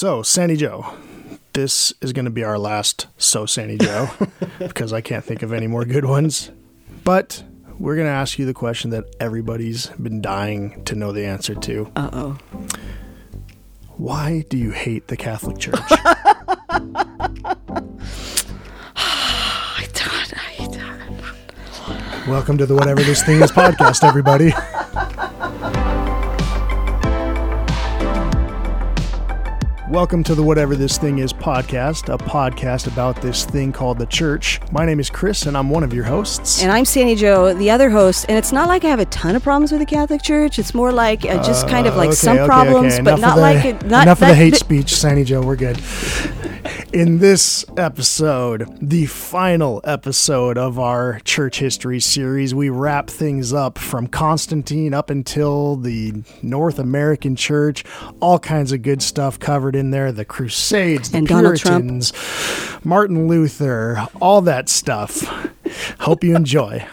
So, Sandy Joe, this is going to be our last So Sandy Joe because I can't think of any more good ones. But we're going to ask you the question that everybody's been dying to know the answer to. Uh oh. Why do you hate the Catholic Church? I don't. I don't. Welcome to the Whatever This Thing Is podcast, everybody. Welcome to the Whatever This Thing Is podcast, a podcast about this thing called the church. My name is Chris, and I'm one of your hosts. And I'm Sandy Joe, the other host. And it's not like I have a ton of problems with the Catholic Church. It's more like uh, just kind of like Okay, some okay, problems, okay. but not the- like it. Not enough of the hate that- speech, Sandy Joe. We're good. In this episode, the final episode of our church history series, we wrap things up from Constantine up until the North American Church. All kinds of good stuff covered in there. The Crusades, the And. Puritans, Martin Luther, all that stuff. Hope you enjoy.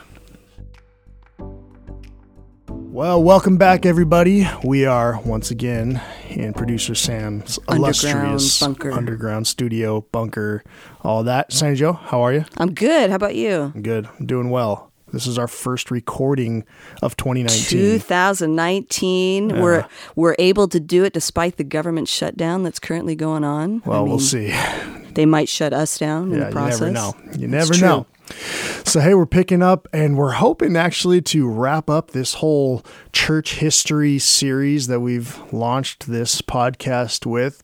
Well, welcome back, everybody. We are once again in producer Sam's Underground illustrious bunker. underground studio bunker. All that. Sandy Joe, how are you? I'm good. How about you? I'm good. I'm doing well. This is our first recording of 2019. 2019. We're we're able to do it despite the government shutdown that's currently going on. I Well, we'll see. They might shut us down in Yeah, the you process. never know. You never know. So, hey, we're picking up and we're hoping actually to wrap up this whole church history series that we've launched this podcast with.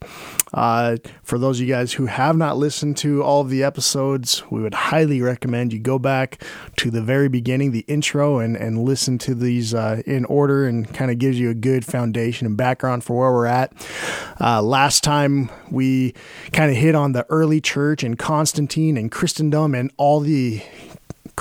Uh, for those of you guys who have not listened to all of the episodes, we would highly recommend you go back to the very beginning, the intro, and, and listen to these uh, in order and kind of gives you a good foundation and background for where we're at. Uh, last time we kind of hit on the early church and Constantine and Christendom and all the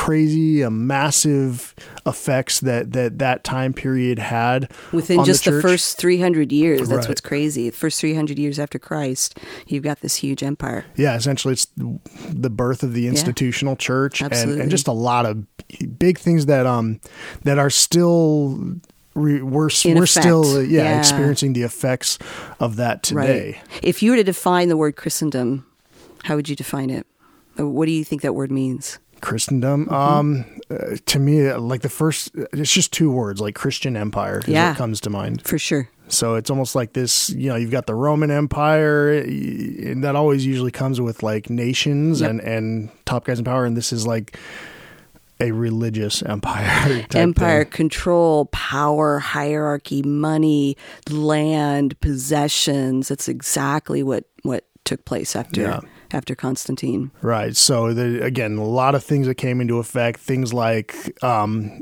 crazy, uh, massive effects that that that time period had Within just the, church. first 300 years, that's Right. what's crazy. The first 300 years after Christ, you've got this huge empire. Yeah, essentially, it's the birth of the institutional church, and, and just a lot of big things that um that are still. Re, we're In we're effect. still uh, yeah, Yeah. experiencing the effects of that today. Right. If you were to define the word Christendom, how would you define it? What do you think that word means? Christendom. Mm-hmm. Um, uh, to me, like the first, it's just two words, like Christian Empire is Yeah. what comes to mind. For sure. So it's almost like this, you know, you've got the Roman Empire, and that always usually comes with like nations Yep. and and top guys in power, and this is like a religious empire. type Empire, thing. control, power, hierarchy, money, land, possessions. That's exactly what, what took place after Yeah. After Constantine. right? So the, again, a lot of things that came into effect. Things like, um,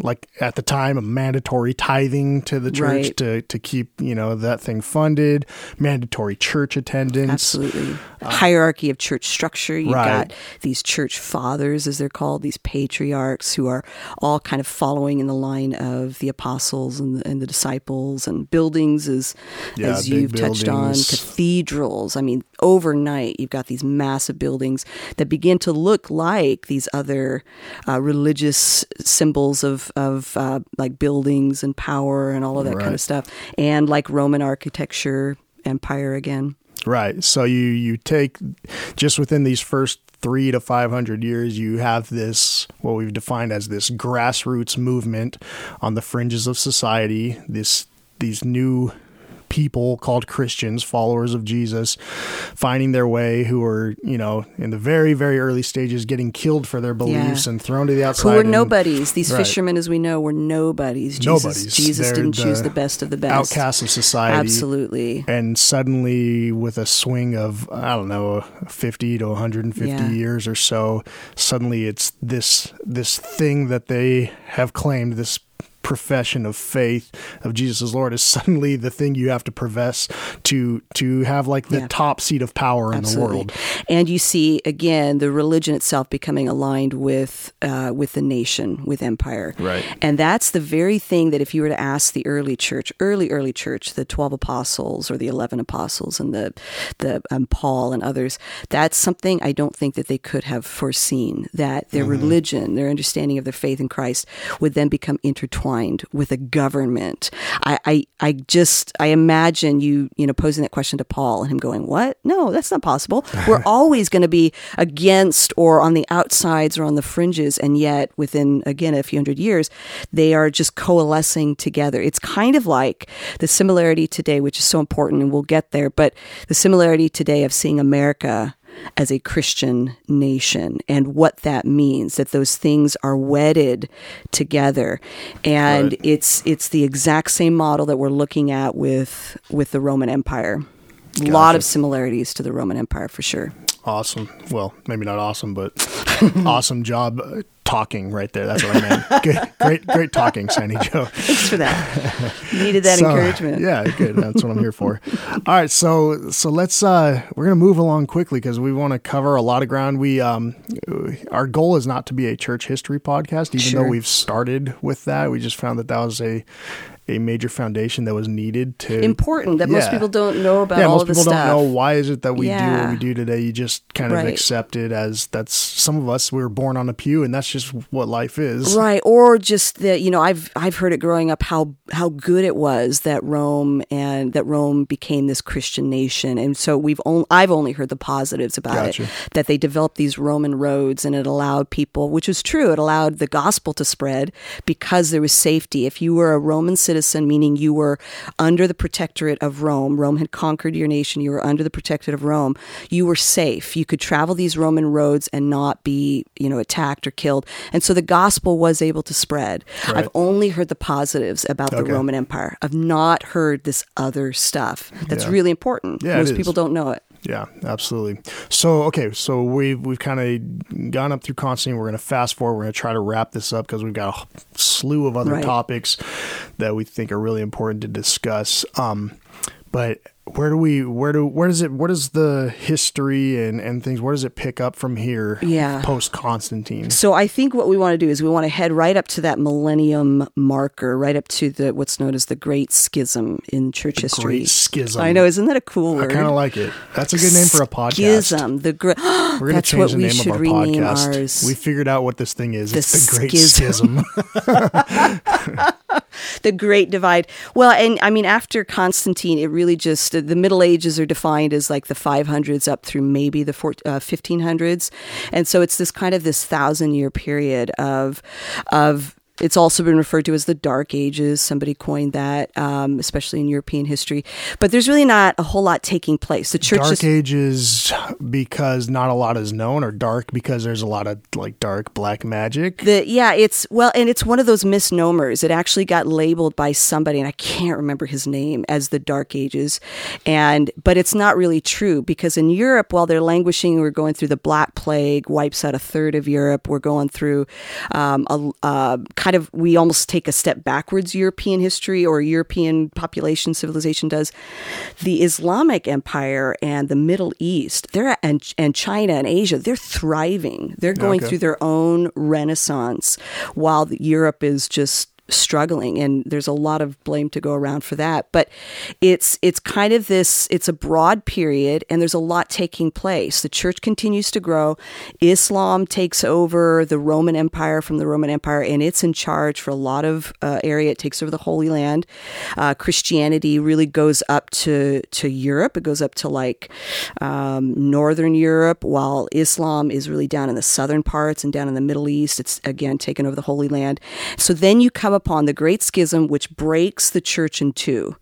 like at the time, a mandatory tithing to the church Right. to to keep you know that thing funded, mandatory church attendance. Absolutely. Hierarchy of church structure. You've Uh, Right. got these church fathers, as they're called, these patriarchs who are all kind of following in the line of the apostles and the, and the disciples, and buildings, as, Yeah, as you've touched on, cathedrals. I mean, overnight, you've got these massive buildings that begin to look like these other uh, religious symbols of, of uh, like buildings and power and all of that kind of stuff, and like Roman architecture, empire again. Right. So you you take just within these first three to five hundred years, you have this what we've defined as this grassroots movement on the fringes of society. This these new people called Christians, followers of Jesus, finding their way who are you know in the very very early stages getting killed for their beliefs Yeah. and thrown to the outside. who were and nobodies. These Right. fishermen, as we know, were nobodies. Jesus, Nobodies. Jesus They're didn't choose the the best of the best. Outcasts of society. Absolutely. and suddenly with a swing of i don't know 50 to 150 Yeah. years or so suddenly it's this this thing that they have claimed this profession of faith of Jesus as Lord is suddenly the thing you have to profess to to have like the Yeah. top seat of power in the world. And you see again the religion itself becoming aligned with uh, with the nation, with empire. Right. And that's the very thing that if you were to ask the early church, early early church, the twelve apostles or the eleven apostles and the the um, Paul and others, that's something I don't think that they could have foreseen that their religion, their understanding of their faith in Christ, would then become intertwined intertwined with a government. I, I, I just, I imagine you, you know, posing that question to Paul and him going, what? No, that's not possible. We're always going to be against or on the outsides or on the fringes. And yet within, again, a few hundred years, they are just coalescing together. It's kind of like the similarity today, which is so important and we'll get there, but the similarity today of seeing America as a Christian nation and what that means that those things are wedded together. And Right. it's it's the exact same model that we're looking at with with the Roman Empire. A lot of similarities to the Roman Empire for sure Awesome. Well, maybe not awesome, but awesome job uh, talking right there. That's what I meant. Good, great, great talking, Sandy Joe. thanks for that needed that So, encouragement Yeah, good. That's what I'm here for. All right, so so let's uh we're gonna move along quickly because we want to cover a lot of ground. We um our goal is not to be a church history podcast, even Sure. though we've started with that. We just found that that was a a major foundation that was needed to important that most people don't know about yeah, all most of the people stuff don't know why is it that we do what we do today. You just kind of Right. accept it as that's some of us we were born on a pew and that's just what life is. Right, or just that you know I've I've heard it growing up how how good it was that Rome and that Rome became this Christian nation, and so we've only I've only heard the positives about Gotcha. it that they developed these Roman roads and it allowed people, which is true, it allowed the gospel to spread because there was safety. If you were a Roman citizen, meaning you were under the protectorate of Rome, Rome had conquered your nation, you were under the protectorate of Rome, you were safe. You could travel these Roman roads and not be, you know, attacked or killed. And so the gospel was able to spread. Right. I've only heard the positives about the Okay. Roman Empire. I've not heard this other stuff. That's Yeah. really important. Yeah, Most people don't know it. Yeah, absolutely. So, okay, so we've we've kind of gone up through Constantine. We're going to fast forward. We're going to try to wrap this up because we've got a slew of other Right. topics that we think are really important to discuss. Um, but where do we where do where does it where does the history and and things where does it pick up from here? Yeah. post Constantine. So I think what we want to do is we want to head right up to that millennium marker, right up to the what's known as the Great Schism in church history. Great Schism. I know, isn't that a cool word? I kind of like it. That's a good name for a podcast. Schism. The great. We're going to That's change what the we name of our podcast. ours. We figured out what this thing is. The it's the Great Schism. Schism. the Great Divide. Well, and I mean, after Constantine, it really just the Middle Ages are defined as like the 500s up through maybe the four, uh, 1500s, and so it's this kind of this thousand year period of of. It's also been referred to as the Dark Ages. Somebody coined that, um, especially in European history. But there's really not a whole lot taking place. The church dark just ages because not a lot is known or dark because there's a lot of like dark black magic The yeah, it's well, and it's one of those misnomers. It actually got labeled by somebody, and I can't remember his name, as the Dark Ages, and but it's not really true because in Europe, while they're languishing, we're going through the Black Plague, wipes out a third of Europe. We're going through um, a uh, kind of we almost take a step backwards European history or European population civilization does. The Islamic Empire and the Middle East, they're and and China and Asia, they're thriving. They're going Okay. through their own renaissance while Europe is just struggling and there's a lot of blame to go around for that. But it's it's kind of this it's a broad period and there's a lot taking place. The church continues to grow. Islam takes over the roman empire from the roman empire and it's in charge for a lot of uh, area. It takes over the holy land. Uh, christianity really goes up to to europe. It goes up to like um, northern europe while islam is really down in the southern parts and down in the middle east. It's again taken over the holy land. So then you come upon the great schism which breaks the church in two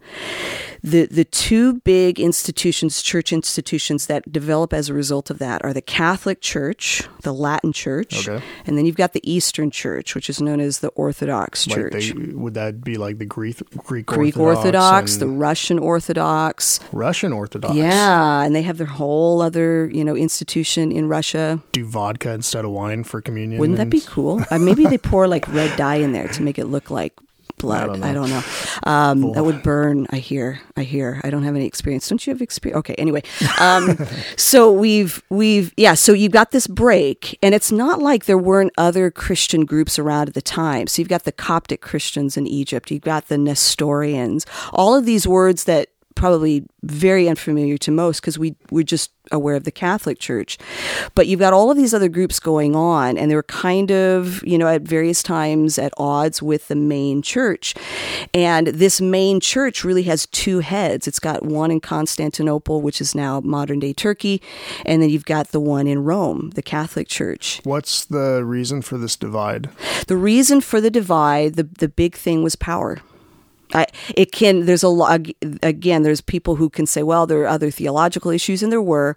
the the two big institutions church institutions that develop as a result of that are the catholic church the latin church Okay. and then you've got the eastern church which is known as the orthodox like church they, would that be like the greek greek, greek orthodox, the russian orthodox russian orthodox yeah and they have their whole other you know institution in russia do vodka instead of wine for communion Wouldn't that be cool? Uh, maybe they pour like red dye in there to make it look like blood. don't I don't know. Um, that would burn. I hear. I hear. I don't have any experience. Don't you have experience? Okay. Anyway, um, so we've we've yeah. So you've got this break, and it's not like there weren't other Christian groups around at the time. So you've got the Coptic Christians in Egypt. You've got the Nestorians. All of these words that probably very unfamiliar to most because we we're just aware of the Catholic Church. But you've got all of these other groups going on, and they were kind of, you know, at various times at odds with the main church. And this main church really has two heads. It's got one in Constantinople, which is now modern day Turkey, and then you've got the one in Rome, the Catholic Church. What's the reason for this divide? The reason for the divide, the, the big thing was power. I, it can there's a lot again there's people who can say well there are other theological issues and there were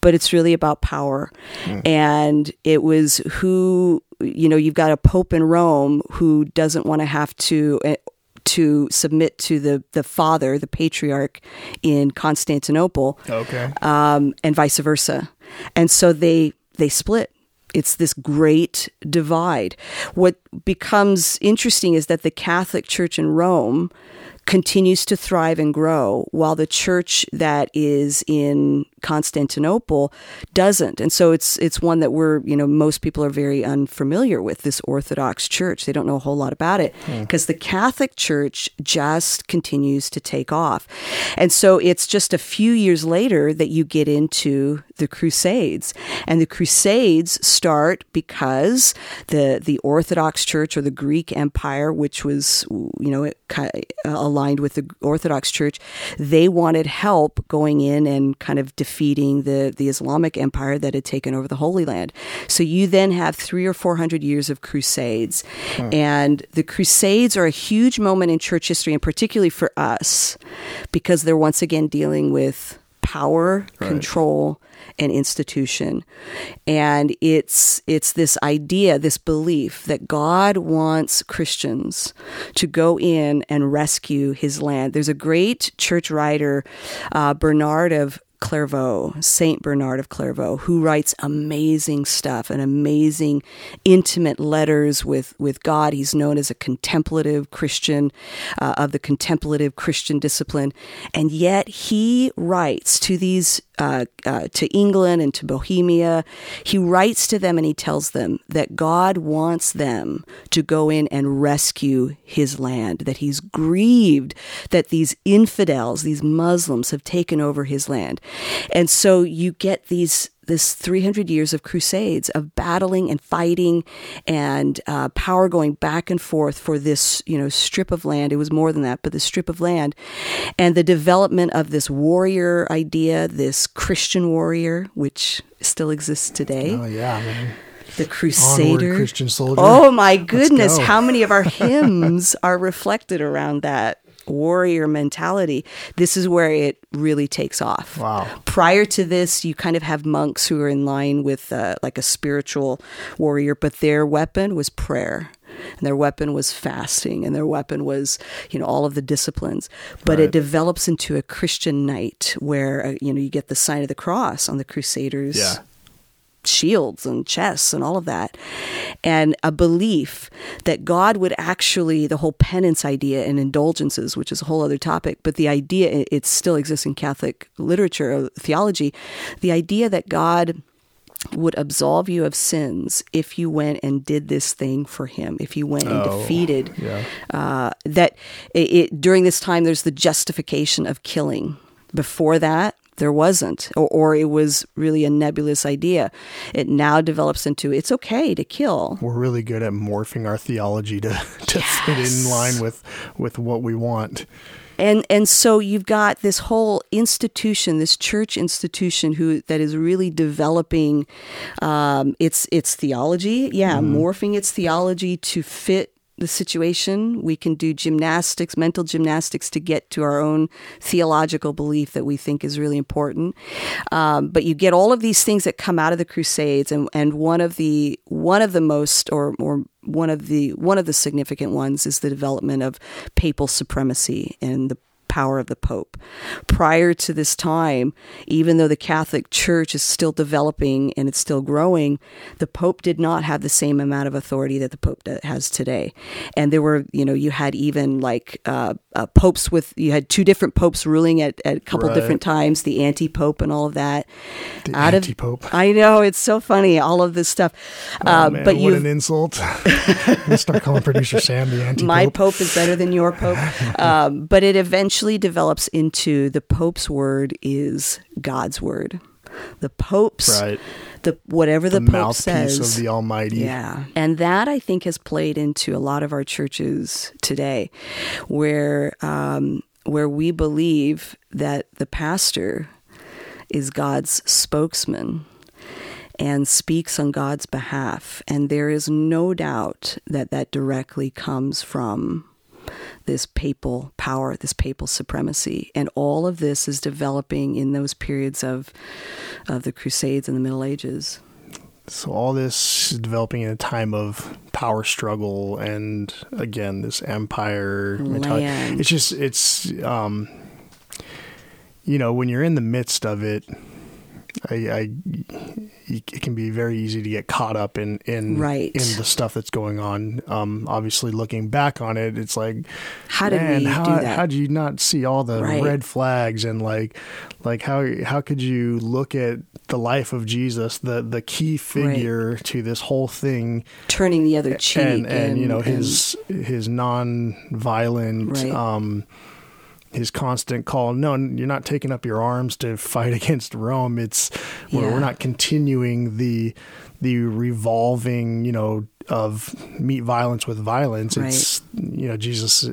but it's really about power. Mm. and it was who you know you've got a pope in Rome who doesn't want to have to eh, to submit to the the father the patriarch in Constantinople okay. um, and vice versa. And so they they split it's this great divide. What becomes interesting is that the Catholic Church in Rome continues to thrive and grow while the church that is in Constantinople doesn't. And so it's it's one that we're, you know, most people are very unfamiliar with this Orthodox church. They don't know a whole lot about it because hmm. the Catholic Church just continues to take off. And so it's just a few years later that you get into the Crusades. And the Crusades start because the the Orthodox Church or the Greek Empire, which was, you know, aligned with the Orthodox Church, they wanted help going in and kind of defeating the, the Islamic empire that had taken over the Holy Land. So you then have three or four hundred years of crusades. Hmm. And the crusades are a huge moment in church history, and particularly for us, because they're once again dealing with power, right. control, and institution. And it's it's this idea, this belief that God wants Christians to go in and rescue His land. There's a great church writer, uh, Bernard of Clairvaux, Saint Bernard of Clairvaux, who writes amazing stuff and amazing, intimate letters with, with God. He's known as a contemplative Christian uh, of the contemplative Christian discipline. And yet he writes to these uh, uh, to England and to Bohemia. He writes to them and he tells them that God wants them to go in and rescue his land, that he's grieved that these infidels, these Muslims, have taken over his land. And so you get these this 300 years of crusades of battling and fighting and uh, power going back and forth for this you know strip of land. It was more than that but the strip of land and the development of this warrior idea this christian warrior which still exists today. Oh yeah man. The crusader. Onward, christian soldier. Oh my goodness. How many of our hymns are reflected around that warrior mentality, this is where it really takes off. Wow. Prior to this, you kind of have monks who are in line with uh, like a spiritual warrior, but their weapon was prayer. And their weapon was fasting, and their weapon was, you know, all of the disciplines. But right. it develops into a Christian knight where, uh, you know, you get the sign of the cross on the Crusaders' yeah shields and chests and all of that. And a belief that God would actually, the whole penance idea and indulgences, which is a whole other topic, but the idea, it still exists in Catholic literature or theology, the idea that God would absolve you of sins if you went and did this thing for him if you went and oh, defeated yeah. uh, that it, it, during this time there's the justification of killing before that there wasn't, or, or it was really a nebulous idea. It now develops into it's okay to kill. We're really good at morphing our theology to, to yes. fit in line with, with what we want and and so you've got this whole institution, this church institution, who that is really developing um, its its theology, yeah, mm. morphing its theology to fit the situation. We can do gymnastics, mental gymnastics to get to our own theological belief that we think is really important. Um, but you get all of these things that come out of the Crusades, and, and one of the one of the most or or one of the one of the significant ones is the development of papal supremacy and the power of the Pope. Prior to this time, even though the Catholic Church is still developing and it's still growing, the Pope did not have the same amount of authority that the Pope has today. And there were, you know, you had even like uh, uh, popes with, you had two different popes ruling at, at a couple right. different times, the anti Pope and all of that. The anti Pope. I know, it's so funny, all of this stuff. Oh, uh, man, but what an insult. start calling producer Sam the anti Pope. My Pope is better than your Pope. Um, but it eventually eventually develops into the Pope's word is God's word. The Pope's Right. the whatever the, The Pope mouthpiece says of the Almighty. yeah. And that I think has played into a lot of our churches today where um, where we believe that the pastor is God's spokesman and speaks on God's behalf. And there is no doubt that that directly comes from this papal power, this papal supremacy. And all of this is developing in those periods of, of the Crusades and the Middle Ages. So all this is developing in a time of power struggle and again this empire mentality. Land. It's just it's um you know when you're in the midst of it I, I it can be very easy to get caught up in in Right. in the stuff that's going on. Um, obviously, looking back on it, it's like, How did man, we how, do that? How did you not see all the Right. red flags and like, like how how could you look at the life of Jesus, the the key figure to this whole thing, Turning the other cheek. and and you know and- his his non-violent Right. um his constant call no you're not taking up your arms to fight against rome it's we're, we're not continuing the the revolving you know of meet violence with violence it's you know jesus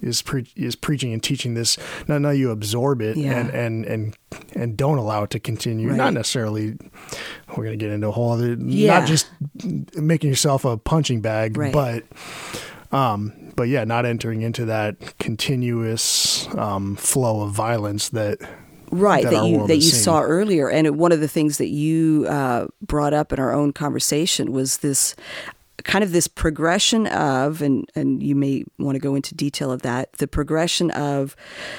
is pre- is preaching and teaching this now no you absorb it Yeah. and and and and don't allow it to continue Right. not necessarily we're going to get into a whole other Yeah. not just making yourself a punching bag Right. but um but yeah not entering into that continuous um flow of violence that right that that, you that you seen. saw earlier and one of the things that you uh, brought up in our own conversation was this kind of this progression of and and you may want to go into detail of that the progression of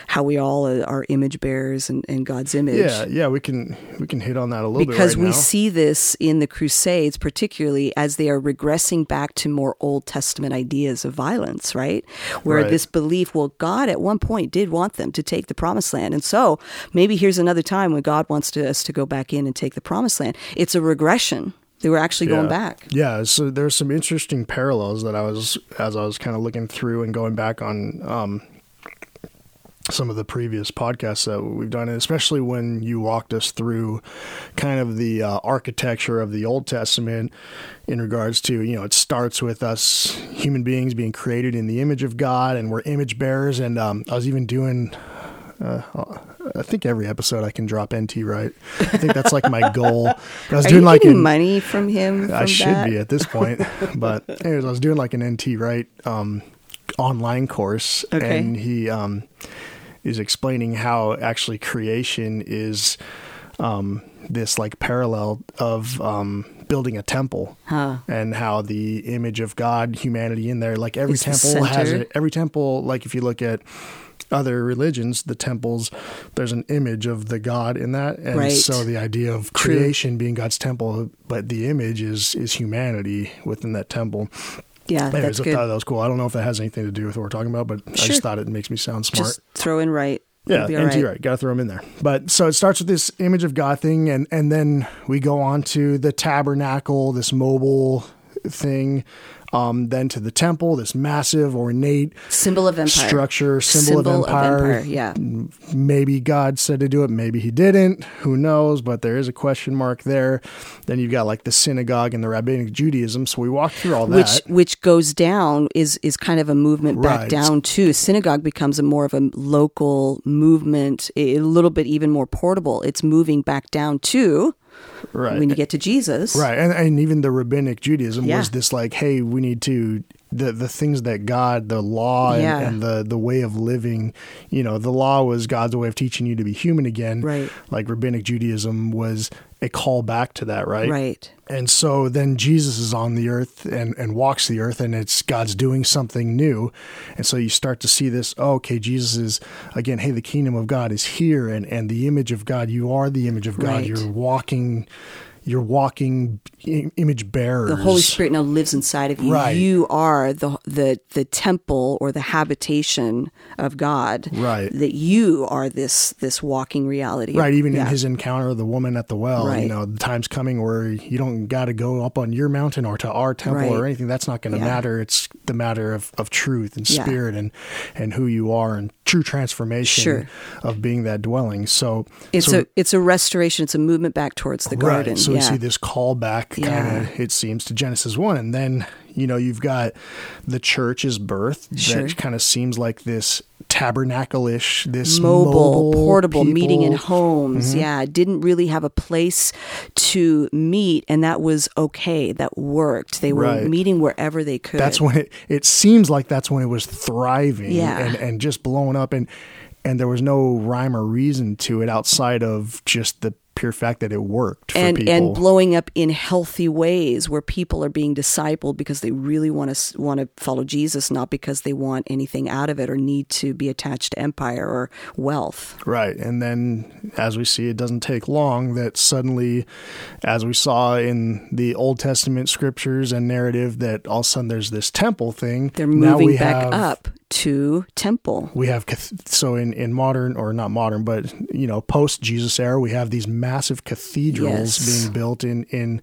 how we all are image bearers and, and God's image. Yeah yeah we can we can hit on that a little because bit right we now. see this in the crusades particularly as they are regressing back to more old testament ideas of violence right? Where Right. this belief well god at one point did want them to take the promised land. And so maybe here's another time when god wants to, us to go back in and take the promised land. It's a regression they were actually going Yeah. back Yeah, so there's some interesting parallels that I was as I was kind of looking through and going back on um, some of the previous podcasts that we've done, and especially when you walked us through kind of the uh, architecture of the Old Testament in regards to you know it starts with us human beings being created in the image of God, and we're image bearers. And um, I was even doing. Uh, I think every episode I can drop NT Wright. I think that's like my goal. I was are doing like getting an- money from him I should that? be at this point. but anyways, I was doing like an NT Wright um, online course, Okay. and he um, is explaining how actually creation is um, this like parallel of um, building a temple, Huh. and how the image of God, humanity in there, like every the temple has it. Every temple, like if you look at other religions, the temples, there's an image of the God in that, and Right. so the idea of True. creation being God's temple, but the image is is humanity within that temple. yeah Anyways, that's I good thought that was cool. I don't know if that has anything to do with what we're talking about, but I just thought it makes me sound smart. just throw in right Yeah, all NT Wright. Got to throw them in there. But so it starts with this image of God thing, and and then we go on to the tabernacle, this mobile thing, um, then to the temple, this massive ornate symbol of empire structure, symbol, of empire. yeah Maybe God said to do it, maybe he didn't. Who knows? But there is a question mark there. Then you've got like the synagogue and the rabbinic Judaism. So we walk through all that. which which goes down is is kind of a movement back Right. down to synagogue becomes a more of a local movement a little bit even more portable it's moving back down to right. when you get to jesus Right, and and even the rabbinic Judaism Yeah. was this like, hey, we need to the the things that God, the law, and, Yeah. and the the way of living. You know, the law was God's way of teaching you to be human again. Right. Like rabbinic Judaism was a call back to that. Right. right And so then Jesus is on the earth and, and walks the earth, and it's God's doing something new. And so you start to see this oh, okay, Jesus is, again, hey, the kingdom of God is here, and, and the image of God, you are the image of God. Right. You're walking, you're walking image bearers. the Holy Spirit now lives inside of you. Right. You are the the the temple or the habitation of God. Right. That you are this this walking reality. Right, even in his encounter with the woman at the well, you know, the time's coming where you don't got to go up on your mountain or to our temple Right. or anything. That's not going to Yeah. matter. It's the matter of, of truth and Yeah. spirit and and who you are and true transformation Sure. of being that dwelling. So It's so, a it's a restoration. It's a movement back towards the garden. Right. So yeah. we see this callback Yeah. kind of it seems to Genesis one, and then you know you've got the church's birth Sure. that kind of seems like this tabernacle-ish, this mobile, portable, meeting in people- Mm-hmm. homes. Yeah, didn't really have a place to meet, and that was okay. That worked. They were Right. meeting wherever they could. That's when it it seems like that's when it was thriving Yeah. and, and just blowing up and and there was no rhyme or reason to it outside of just the pure fact that it worked for and people. and blowing up in healthy ways where people are being discipled because they really want to want to follow Jesus, not because they want anything out of it or need to be attached to empire or wealth. Right. And then, as we see, it doesn't take long that suddenly, as we saw in the Old Testament scriptures and narrative, that all of a sudden there's this temple thing. They're Now moving we back have- up to temple. We have, so in, in modern, or not modern, but, you know, post Jesus era, we have these massive cathedrals Yes. being built in, in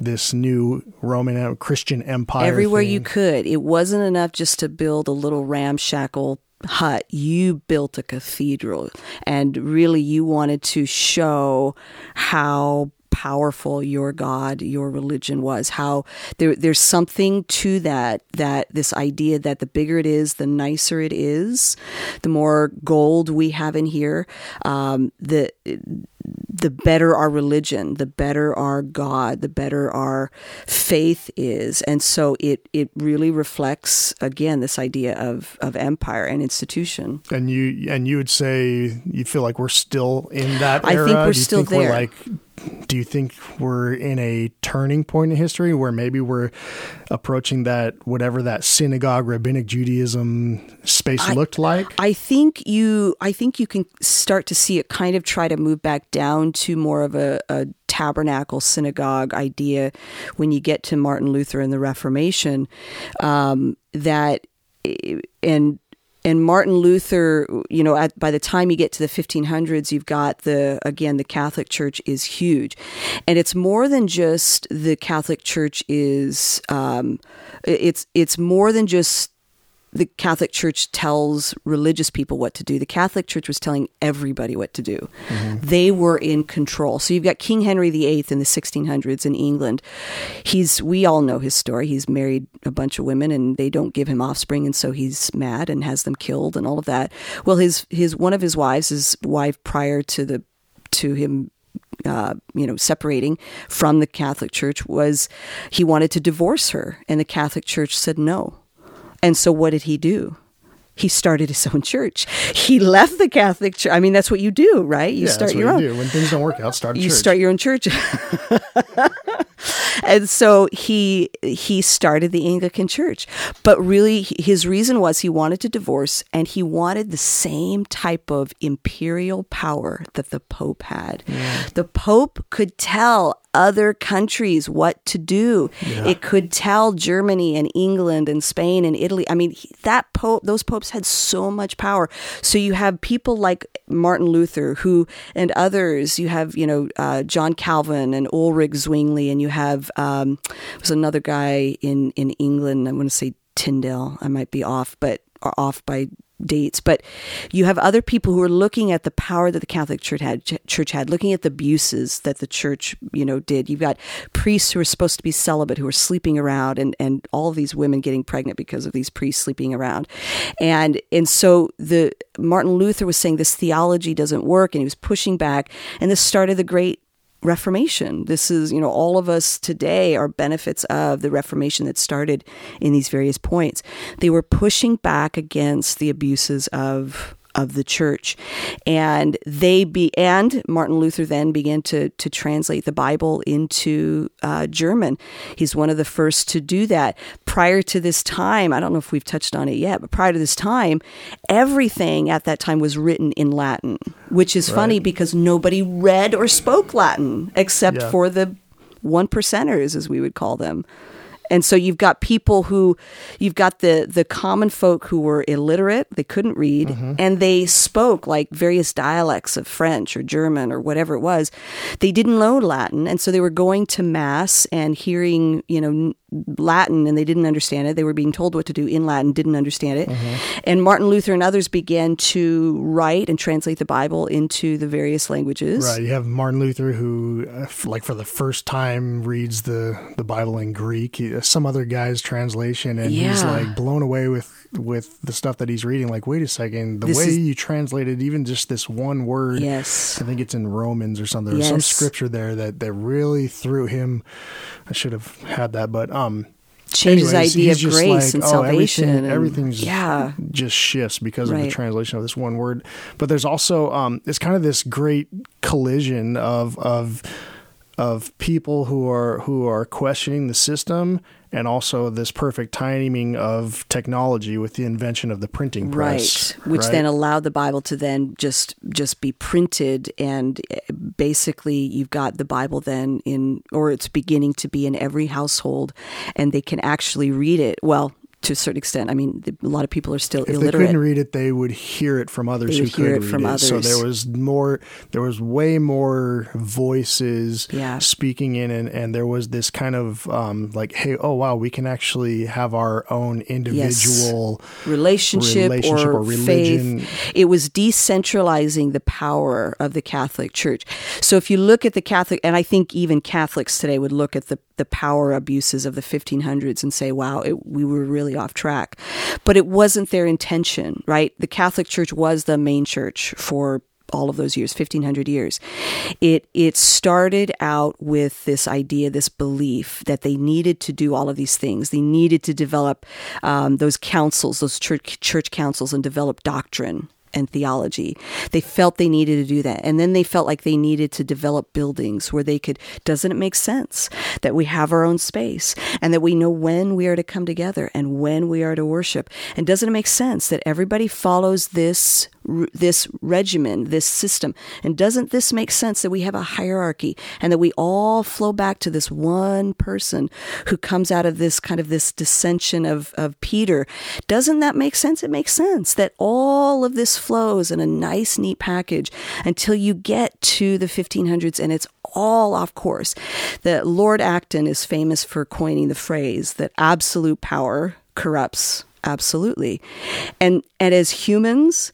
this new Roman Christian empire. everywhere thing. you could. It wasn't enough just to build a little ramshackle hut. You built a cathedral, and really, you wanted to show how powerful your god your religion was how there there's something to that that this idea that the bigger it is the nicer it is the more gold we have in here um, the the better our religion, the better our God, the better our faith is. And so it, it really reflects, again, this idea of, of empire and institution. And you and you would say you feel like we're still in that I era. think we're Do you still think we're there. like, do you think we're in a turning point in history where maybe we're approaching that whatever that synagogue rabbinic Judaism space looked like? I think you I think you can start to see it kind of try to move back down to more of a, a tabernacle synagogue idea when you get to Martin Luther and the Reformation um, that and and Martin Luther, you know, at, by the time you get to the 1500s, you've got the again the Catholic Church is huge, and it's more than just the Catholic Church is. Um, it's it's more than just the Catholic Church tells religious people what to do. The Catholic Church was telling everybody what to do. They were in control. So you've got King Henry VIII in the 1600s in England. He's we all know his story. He's married a bunch of women and they don't give him offspring and so he's mad and has them killed and all of that. Well, his his one of his wives, his wife prior to the to him uh, you know, separating from the Catholic Church was he wanted to divorce her, and the Catholic Church said no. And so what did he do? He started his own church. He left the Catholic Church. I mean, that's what you do, right? You yeah, start that's your what own you do. When things don't work out, start a you church. start your own church and so he he started the anglican church. But really his reason was he wanted to divorce and he wanted the same type of imperial power that the pope had. The pope could tell other countries what to do. It could tell germany and england and spain and italy. I mean that pope those popes had so much power. So you have people like martin luther who and others. You have you know uh, john calvin and ulrich zwingli and you have um, there's another guy in in england. I want to say tyndale. I might be off but or off by dates. But you have other people who are looking at the power that the catholic church had church had looking at the abuses that the church you know did. You've got priests who are supposed to be celibate who are sleeping around and and all these women getting pregnant because of these priests sleeping around. And and so the martin luther was saying this theology doesn't work and he was pushing back. And this started the great Reformation. This is, you know, all of us today are benefits of the Reformation that started in these various points. They were pushing back against the abuses of of the church, and they be and Martin Luther then began to to translate the Bible into uh, German. He's one of the first to do that. Prior to this time, I don't know if we've touched on it yet, but prior to this time, everything at that time was written in Latin, which is funny because nobody read or spoke Latin except Yeah. for the one percenters, as we would call them. And so you've got people who, you've got the the common folk who were illiterate, they couldn't read, Mm-hmm. and they spoke like various dialects of French or German or whatever it was. They didn't know Latin, and so they were going to mass and hearing, you know, Latin, and they didn't understand it. They were being told what to do in Latin, didn't understand it. Mm-hmm. And Martin Luther and others began to write and translate the Bible into the various languages. Right. You have Martin Luther, who, uh, like, for the first time reads the, the Bible in Greek. Some other guy's translation, and he's like blown away with with the stuff that he's reading. Like, wait a second, the This way is- you translated even just this one word. Yes. I think it's in Romans or something. There's some scripture there that that really threw him. I should have had that, but um. Change his anyways, idea of grace like, and oh, salvation. Everything, and- everything's yeah. just shifts because of the translation of this one word. But there's also um, it's kind of this great collision of of of people who are who are questioning the system and also this perfect timing of technology with the invention of the printing press. right which right? then allowed the bible to then just just be printed and eh, basically you've got the bible then in or it's beginning to be in every household and they can actually read it well to a certain extent i mean a lot of people are still if they couldn't read it, they would hear it from others who could it read it. So there was more, there was way more voices Yeah. speaking in, and, and there was this kind of um, like, hey, oh wow, we can actually have our own individual relationship, relationship or, or religion. faith. It was decentralizing the power of the Catholic Church. So if you look at the Catholic, and I think even Catholics today would look at the, the power abuses of the 1500s and say, wow, it, we were really off track. But it wasn't their intention, right? The Catholic Church was the main church for all of those years 1500 years it it started out with this idea this belief that they needed to do all of these things they needed to develop um, those councils those church church councils and develop doctrine and theology. They felt they needed to do that. And then they felt like they needed to develop buildings where they could, doesn't it make sense that we have our own space and that we know when we are to come together and when we are to worship? And doesn't it make sense that everybody follows this this regimen, this system. And doesn't this make sense that we have a hierarchy and that we all flow back to this one person who comes out of this kind of this dissension of, of Peter? Doesn't that make sense? It makes sense that all of this flows in a nice, neat package until you get to the 1500s and it's all off course. That Lord Acton is famous for coining the phrase that absolute power corrupts absolutely. And and as humans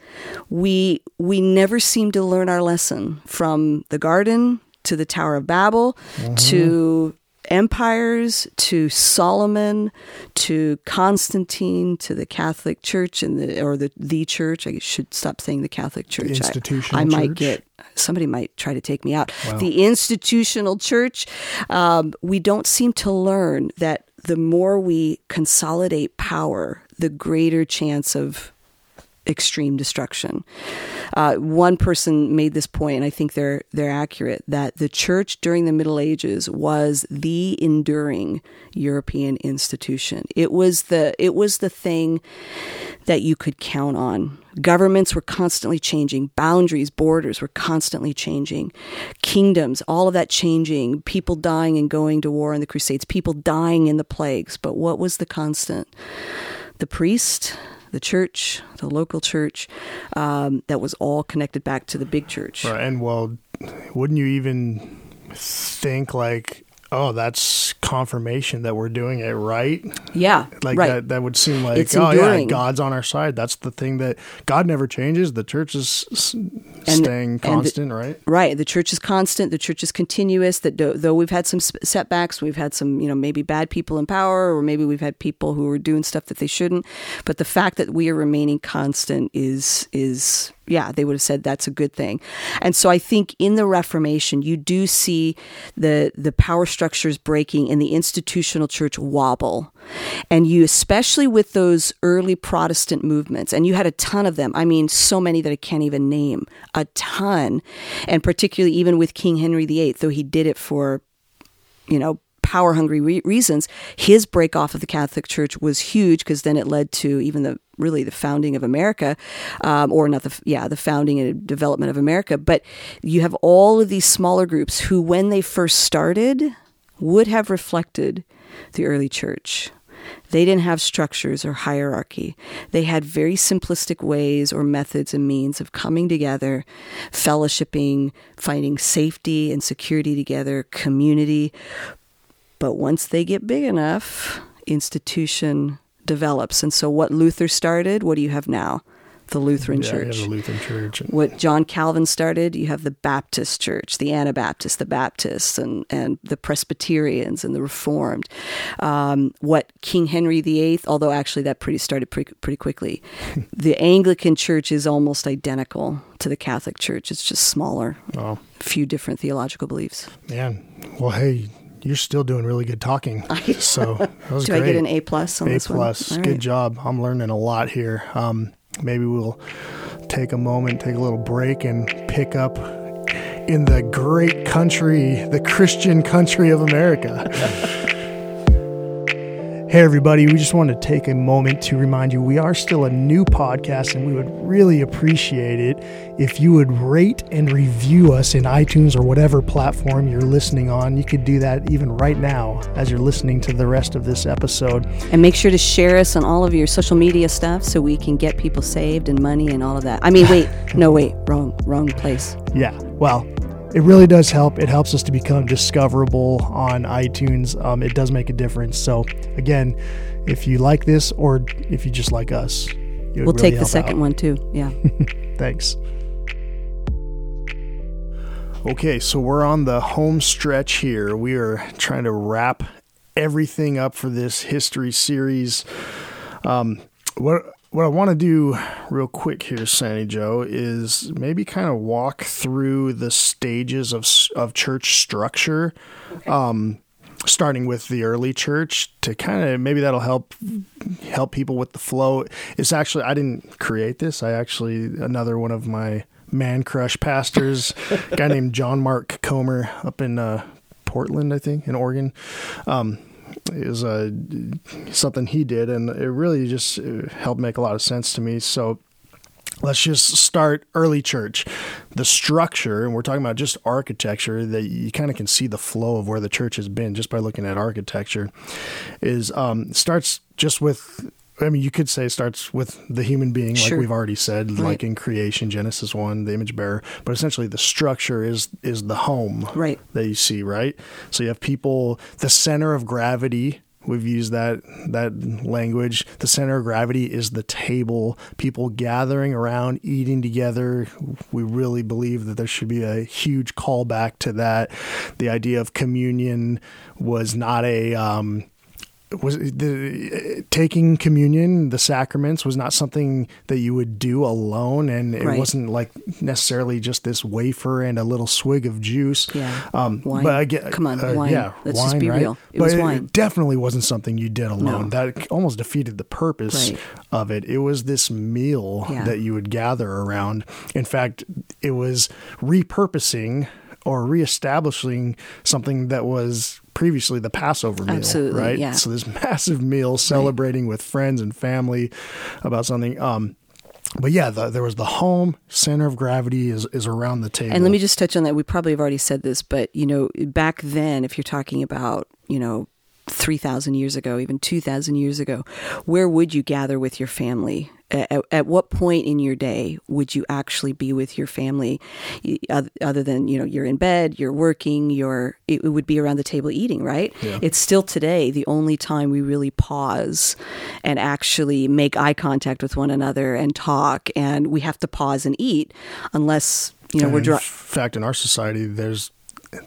we we never seem to learn our lesson from the garden to the tower of babel to empires to solomon to constantine to the catholic church and the or the the church. I should stop saying the catholic church. I- institutional I, might church? get somebody might try to take me out. The institutional church um, we don't seem to learn that the more we consolidate power, the greater chance of extreme destruction. Uh, one person made this point, and I think they're they're accurate that the church during the Middle Ages was the enduring European institution. It was the it was the thing that you could count on. Governments were constantly changing, boundaries, borders were constantly changing, kingdoms, all of that changing, people dying and going to war in the Crusades, people dying in the plagues. But what was the constant? The priest, the church, the local church, um, that was all connected back to the big church. Right, and well, wouldn't you even think like, oh, that's confirmation that we're doing it right? Yeah, Like right. that, that would seem like, It's oh yeah. God's on our side. That's the thing that God never changes. The church is staying and the- constant, right? Right. The church is constant. The church is continuous. That though, though we've had some setbacks, we've had some, you know, maybe bad people in power, or maybe we've had people who are doing stuff that they shouldn't. But the fact that we are remaining constant is is yeah, they would have said that's a good thing. And so I think in the Reformation, you do see the the power structures breaking and the institutional church wobble. And you especially with those early Protestant movements, and you had a ton of them. I mean, so many that I can't even name. A ton. And particularly even with King Henry VIII, though he did it for you know, power hungry re- reasons, his break off of the Catholic Church was huge because then it led to even the really the founding of America, um, or not the yeah the founding and development of America. But you have all of these smaller groups who, when they first started. would have reflected the early church. They didn't have structures or hierarchy. They had very simplistic ways or methods and means of coming together, fellowshipping, finding safety and security together, community. But once they get big enough, institution develops. And so, what Luther started, what do you have now? the Lutheran yeah, Church. the Lutheran Church. What John Calvin started, you have the Baptist Church, the Anabaptists, the Baptists, and, and the Presbyterians and the Reformed. Um, what King Henry VIII, although actually that pretty started pretty, pretty quickly, the Anglican Church is almost identical to the Catholic Church. It's just smaller, oh. a few different theological beliefs. Man, well, hey, you're still doing really good talking. So that was Do great. I get an A plus on A this one? plus. Good job. I'm learning a lot here. Um, maybe we'll take a moment, take a little break, and pick up in the great country, the Christian country of America. Hey, everybody, we just wanted to take a moment to remind you we are still a new podcast and we would really appreciate it if you would rate and review us in iTunes or whatever platform you're listening on. You could do that even right now as you're listening to the rest of this episode. And make sure to share us on all of your social media stuff so we can get people saved and money and all of that. I mean, wait, no, wait, wrong, wrong place. Yeah, well, it really does help. It helps us to become discoverable on iTunes. Um, it does make a difference. So, again, if you like this or if you just like us, We'll really take the second out. one too. Yeah. Thanks. Okay, so we're on the home stretch here. We are trying to wrap everything up for this history series. Um, what what I want to do real quick here, Sandy Joe, is maybe kind of walk through the stages of of church structure. Um, starting with the early church to kind of maybe that'll help help people with the flow. It's actually I didn't create this. I actually another one of my man crush pastors, a guy named John Mark Comer up in uh, Portland, I think, in Oregon. Um, is uh, something he did, and it really just uh, helped make a lot of sense to me. So let's just start early church. The structure, and we're talking about just architecture, that you kind of can see the flow of where the church has been just by looking at architecture, is um, starts just with. I mean, you could say it starts with the human being, like Sure. we've already said, Right. like in creation, Genesis one, the image bearer. But essentially, the structure is is the home Right. that you see, right? So you have people, the center of gravity. We've used that that language. The center of gravity is the table. People gathering around, eating together. We really believe that there should be a huge callback to that. The idea of communion was not a um, was the taking communion the sacraments was not something that you would do alone and it Right. wasn't like necessarily just this wafer and a little swig of juice Yeah. um Wine. but again Come on, uh, wine. yeah Let's wine, just be right? real. It but was wine. definitely wasn't something you did alone No. that almost defeated the purpose Right. of it it was this meal Yeah. that you would gather around in fact it was repurposing or reestablishing something that was previously the Passover meal, Absolutely, right? yeah. So this massive meal celebrating with friends and family about something. Um, but yeah, the, there was the home center of gravity is is around the table. And let me just touch on that. We probably have already said this, but you know, back then, if you're talking about, you know, 3,000 years ago, even 2,000 years ago, where would you gather with your family? At, at what point in your day would you actually be with your family other than, you know, you're in bed, you're working, you're, it would be around the table eating, right? Yeah. It's still today the only time we really pause and actually make eye contact with one another and talk. And we have to pause and eat unless, you know, And we're in fact, in our society, there's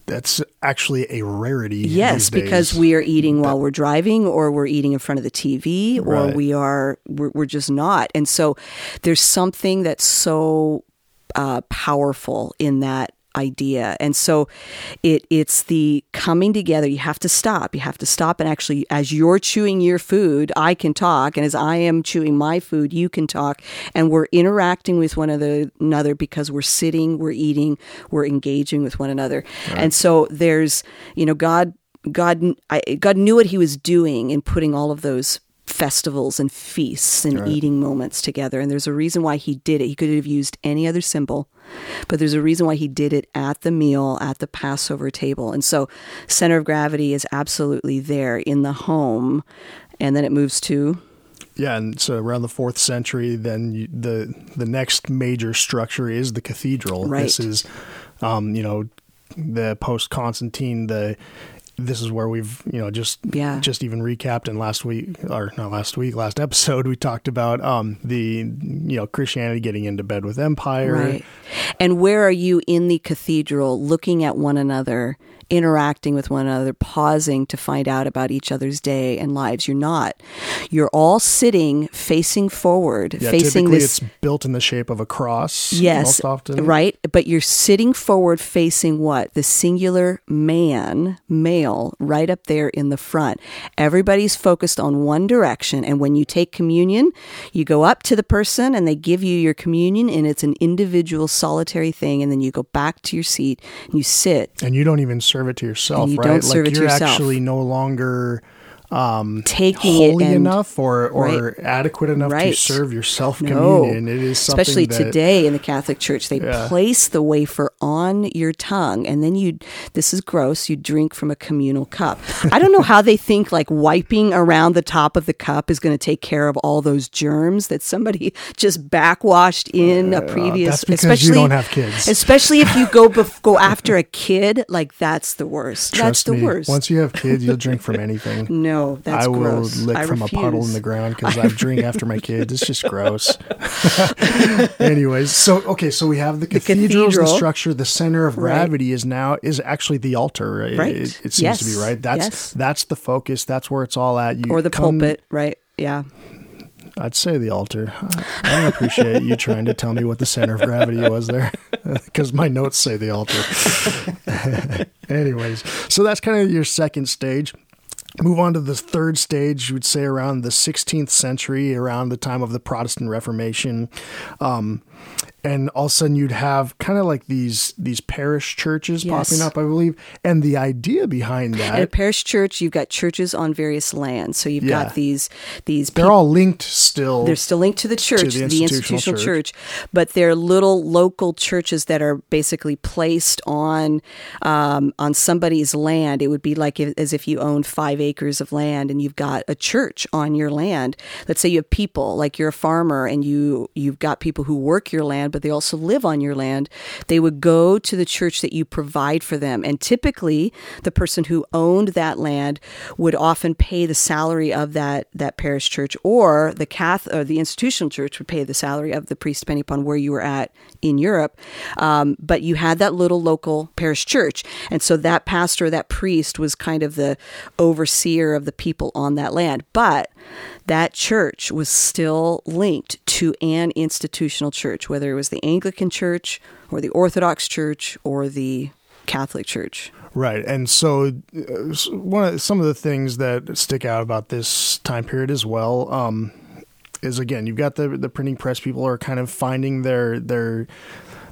that's actually a rarity. Yes, because we are eating while we're driving, or we're eating in front of the TV, or Right. we are we're, we're just not. And so there's something that's so uh, powerful in that idea. And so it it's the coming together. You have to stop. You have to stop and actually as you're chewing your food, I can talk and as I am chewing my food, you can talk and we're interacting with one another because we're sitting, we're eating, we're engaging with one another. And so there's, you know, God God I, God knew what he was doing in putting all of those festivals and feasts and eating moments together. And there's a reason why he did it. He could have used any other symbol, but there's a reason why he did it at the meal, at the Passover table. And so, center of gravity is absolutely there in the home. And then it moves to Yeah, and so around the fourth century, then you, the the next major structure is the cathedral. Right. This is, um, you know, the post Constantine. The this is where we've you know just Yeah. just even recapped and last week or not last week last episode we talked about um the you know Christianity getting into bed with empire. Right. And where are you in the cathedral looking at one another, interacting with one another, pausing to find out about each other's day and lives? You're not. You're all sitting facing forward, Yeah, facing typically this. it's built in the shape of a cross. Yes, most often. right. But you're sitting forward facing what? The singular man, male, right up there in the front. Everybody's focused on one direction. And when you take communion, you go up to the person and they give you your communion, and it's an individual, solitary thing. And then you go back to your seat and you sit, And you don't even serve it to yourself, you right? don't like you're yourself. actually no longer Um, taking holy it and enough or, or adequate enough to serve yourself No. communion. It is something especially that, today in the Catholic Church, they Yeah. place the wafer on your tongue, and then you. This is gross. You drink from a communal cup. I don't know how they think like wiping around the top of the cup is going to take care of all those germs that somebody just backwashed in a uh, previous. that's especially you don't have kids. Especially if you go bef- go after a kid, like that's the worst. that's Trust the me, worst. Once you have kids, you'll drink from anything. no, that's I will gross. lick I from a puddle in the ground because I drink after my kids. It's just gross. Anyways, so okay, so we have the cathedral, the cathedral. structure. The center of Right. gravity is now is actually the altar. Right? Right. It, it seems to be right. That's Yes. that's the focus. That's where it's all at. You or the come- pulpit, right? Yeah. I'd say the altar. I don't appreciate you trying to tell me what the center of gravity was there, because my notes say the altar. Anyways, so that's kind of your second stage. Move on to the third stage, you would say around the 16th century, around the time of the Protestant Reformation. Um, and all of a sudden you'd have kind of like these these parish churches Yes. popping up, I believe. And the idea behind that At a parish church, you've got churches on various lands. So you've Yeah. got these these they're all linked still. they're still linked to the church, the the, institutional institutional, church. church. but they're little local churches that are basically placed on um, on somebody's land. It would be like if, as if you owned five acres of land and you've got a church on your land. Let's say you have people, like you're a farmer, and you you've got people who work your land, but they also live on your land. They would go to the church that you provide for them, and typically the person who owned that land would often pay the salary of that that parish church, or the cath or the institutional church would pay the salary of the priest, depending upon where you were at in Europe. Um, but you had that little local parish church, and so that pastor, that priest, was kind of the overseer of the people on that land. But that church was still linked to an institutional church, whether it was the Anglican church or the Orthodox church or the Catholic church. Right, and so uh, one of some of the things that stick out about this time period as well um, is again you've got the the printing press people are kind of finding their their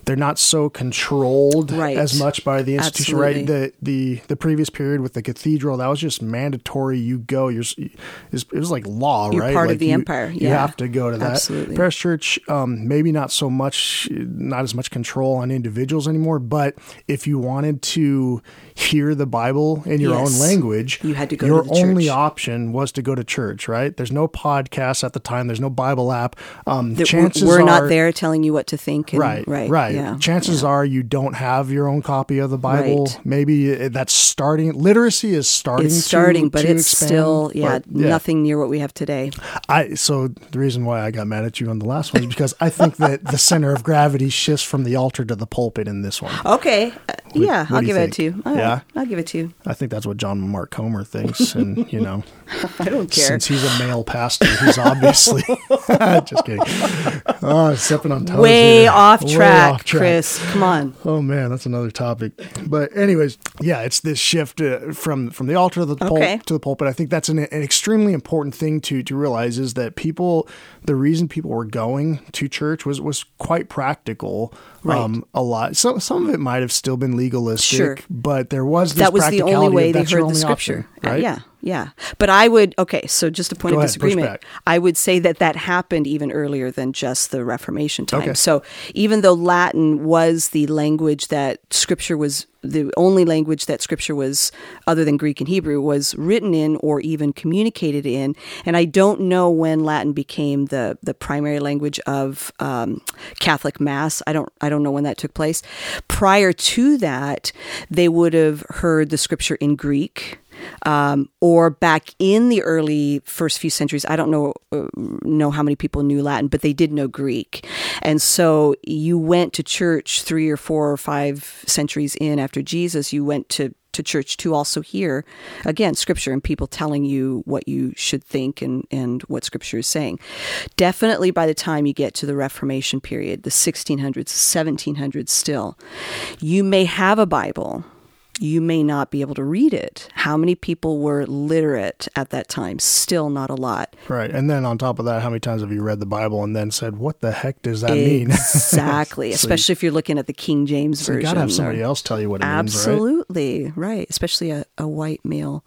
they're not so controlled Right. as much by the institution, right? The the the previous period with the cathedral that was just mandatory. You go, you're it was like law, You're right? part of the you- empire, You have to go to that. Absolutely. Parish church, um, maybe not so much, not as much control on individuals anymore. But if you wanted to hear the Bible in your Yes. own language, You had to go to Your the only church. option was to go to church, right? There's no podcast at the time. There's no Bible app. Um, chances we're are, not there telling you what to think. And, Right, right, right, Yeah, Chances are you don't have your own copy of the Bible. Right. Maybe it- that's starting. Literacy is starting. it's to- starting, but to it's expand, still yeah, but, yeah. nothing near what we have today. I so the reason why I got mad at you on the last one is because I think that the center of gravity shifts from the altar to the pulpit in this one. Okay, uh, yeah, what I'll give it think? to you. All right, Yeah? I'll give it to you. I think that's what John Mark Comer thinks, and you know, I don't care. since he's a male pastor, he's obviously just kidding. Oh, stepping on toes. Way here. off Way track, off track. Chris. Come on. Oh man, that's another topic. But anyways, yeah, it's this shift uh, from from the altar to the pul- Okay. to the pulpit. I think that's an, an extremely important thing to to realize is that people, the reason people were going to church was was quite practical. Um, Right. a lot. So some of it might have still been legalistic, Sure. but there was this That was the only way they heard the scripture. option, right? yeah, yeah. But I would okay. So just a point Go of ahead, disagreement. I would say that that happened even earlier than just the Reformation time. Okay. So even though Latin was the language that Scripture was the only language that Scripture was, other than Greek and Hebrew, was written in or even communicated in, and I don't know when Latin became the the primary language of um, Catholic Mass. I don't I don't know when that took place. Prior to that, they would have heard the Scripture in Greek um, or back in the early first few centuries, I don't know uh, know how many people knew Latin, but they did know Greek, and so you went to church three or four or five centuries in after Jesus. You went to to church to also hear again scripture and people telling you what you should think and and what scripture is saying. Definitely by the time you get to the reformation period the 1600s 1700s still you may have a bible you may not be able to read it. How many people were literate at that time? Still not a lot. Right. And then on top of that, how many times have you read the Bible and then said, what the heck does that mean? Exactly. Especially if you're looking at the King James So you version. got to have or- somebody else tell you what it means. Absolutely. Right. Especially a, a white male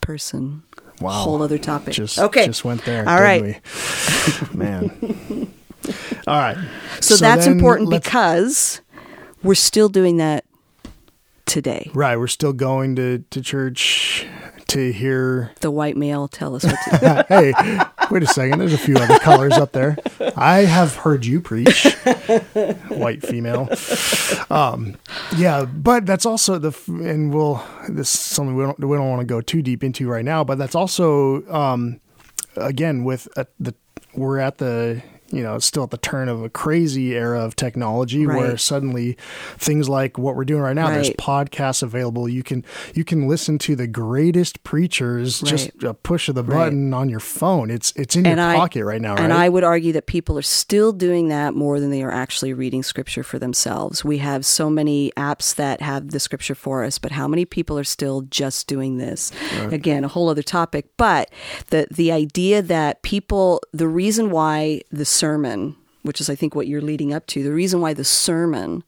person. Wow. Whole other topic. Just, okay. just went there. All right. Man. All right. So, that's important because we're still doing that today. Right. We're still going to, to church to hear. The white male tell us what to do. hey, wait a second. There's a few other colors up there. I have heard you preach, white female. Um, yeah, but that's also the and we'll this is something we don't we don't want to go too deep into right now. But that's also um, again with uh the we're at the you know it's still at the turn of a crazy era of technology where suddenly things like what we're doing right now there's podcasts available you can you can listen to the greatest preachers just a push of the Right. button on your phone it's it's in your I- pocket right now right And I would argue that people are still doing that more than they are actually reading scripture for themselves. We have so many apps that have the scripture for us, but how many people are still just doing this? Again, a whole other topic. But the the idea that people the reason why the sermon which is I think what you're leading up to. The reason why the sermon,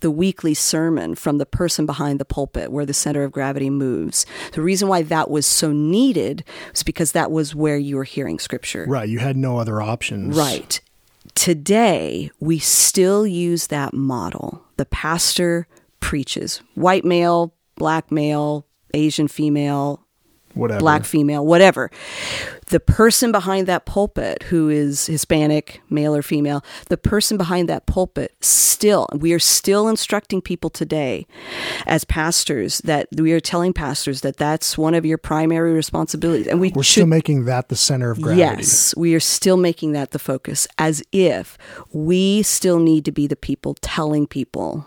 the weekly sermon from the person behind the pulpit where the center of gravity moves, the reason why that was so needed was because that was where you were hearing scripture. right you had no other options Right. Today, we still use that model. The pastor preaches white male, black male, Asian female, whatever black female, whatever. The person behind that pulpit, who is Hispanic, male or female, the person behind that pulpit still, we are still instructing people today as pastors that we are telling pastors that that's one of your primary responsibilities. And we we're should still making that the center of gravity Yes, we are still making that the focus, as if we still need to be the people telling people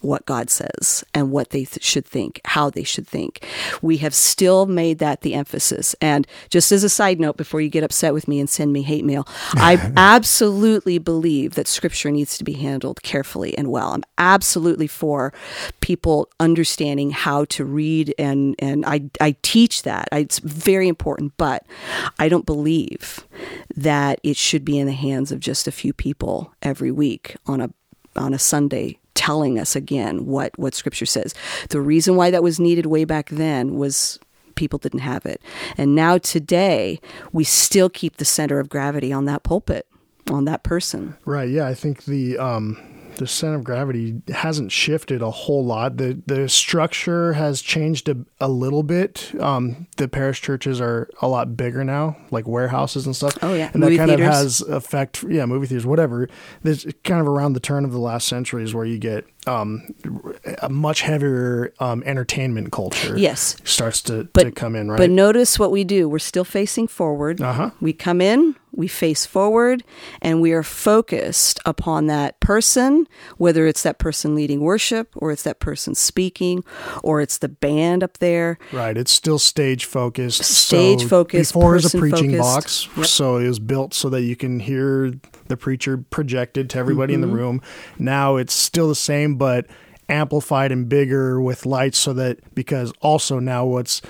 what God says and what they th- should think, how they should think. We have still made that the emphasis. And just as a side note, before you get upset with me and send me hate mail, I absolutely believe that scripture needs to be handled carefully and well. I'm absolutely for people understanding how to read and, and I, I teach that. I, it's very important, but I don't believe that it should be in the hands of just a few people every week on a on a Sunday telling us again what what scripture says. The reason why that was needed way back then was people didn't have it. And now today we still keep the center of gravity on that pulpit, on that person. Right. Yeah. I think the um, the center of gravity hasn't shifted a whole lot. the The structure has changed a, a little bit. Um, the parish churches are a lot bigger now, like warehouses and stuff. Oh, yeah. and Movie that kind theaters. of has effect. Yeah, movie theaters, whatever. There's kind of around the turn of the last century is where you get um, a much heavier um, entertainment culture. Yes. starts to, to come in. Right. But notice what we do. We're still facing forward. Uh-huh. We come in, we face forward, and we are focused upon that person, whether it's that person leading worship, or it's that person speaking, or it's the band up there. Right, it's still stage focused. Stage so focused, Before was a preaching focused. box, Yep. so it was built so that you can hear the preacher projected to everybody in the Mm-hmm. room. Now it's still the same, but amplified and bigger with lights, so that because also now what's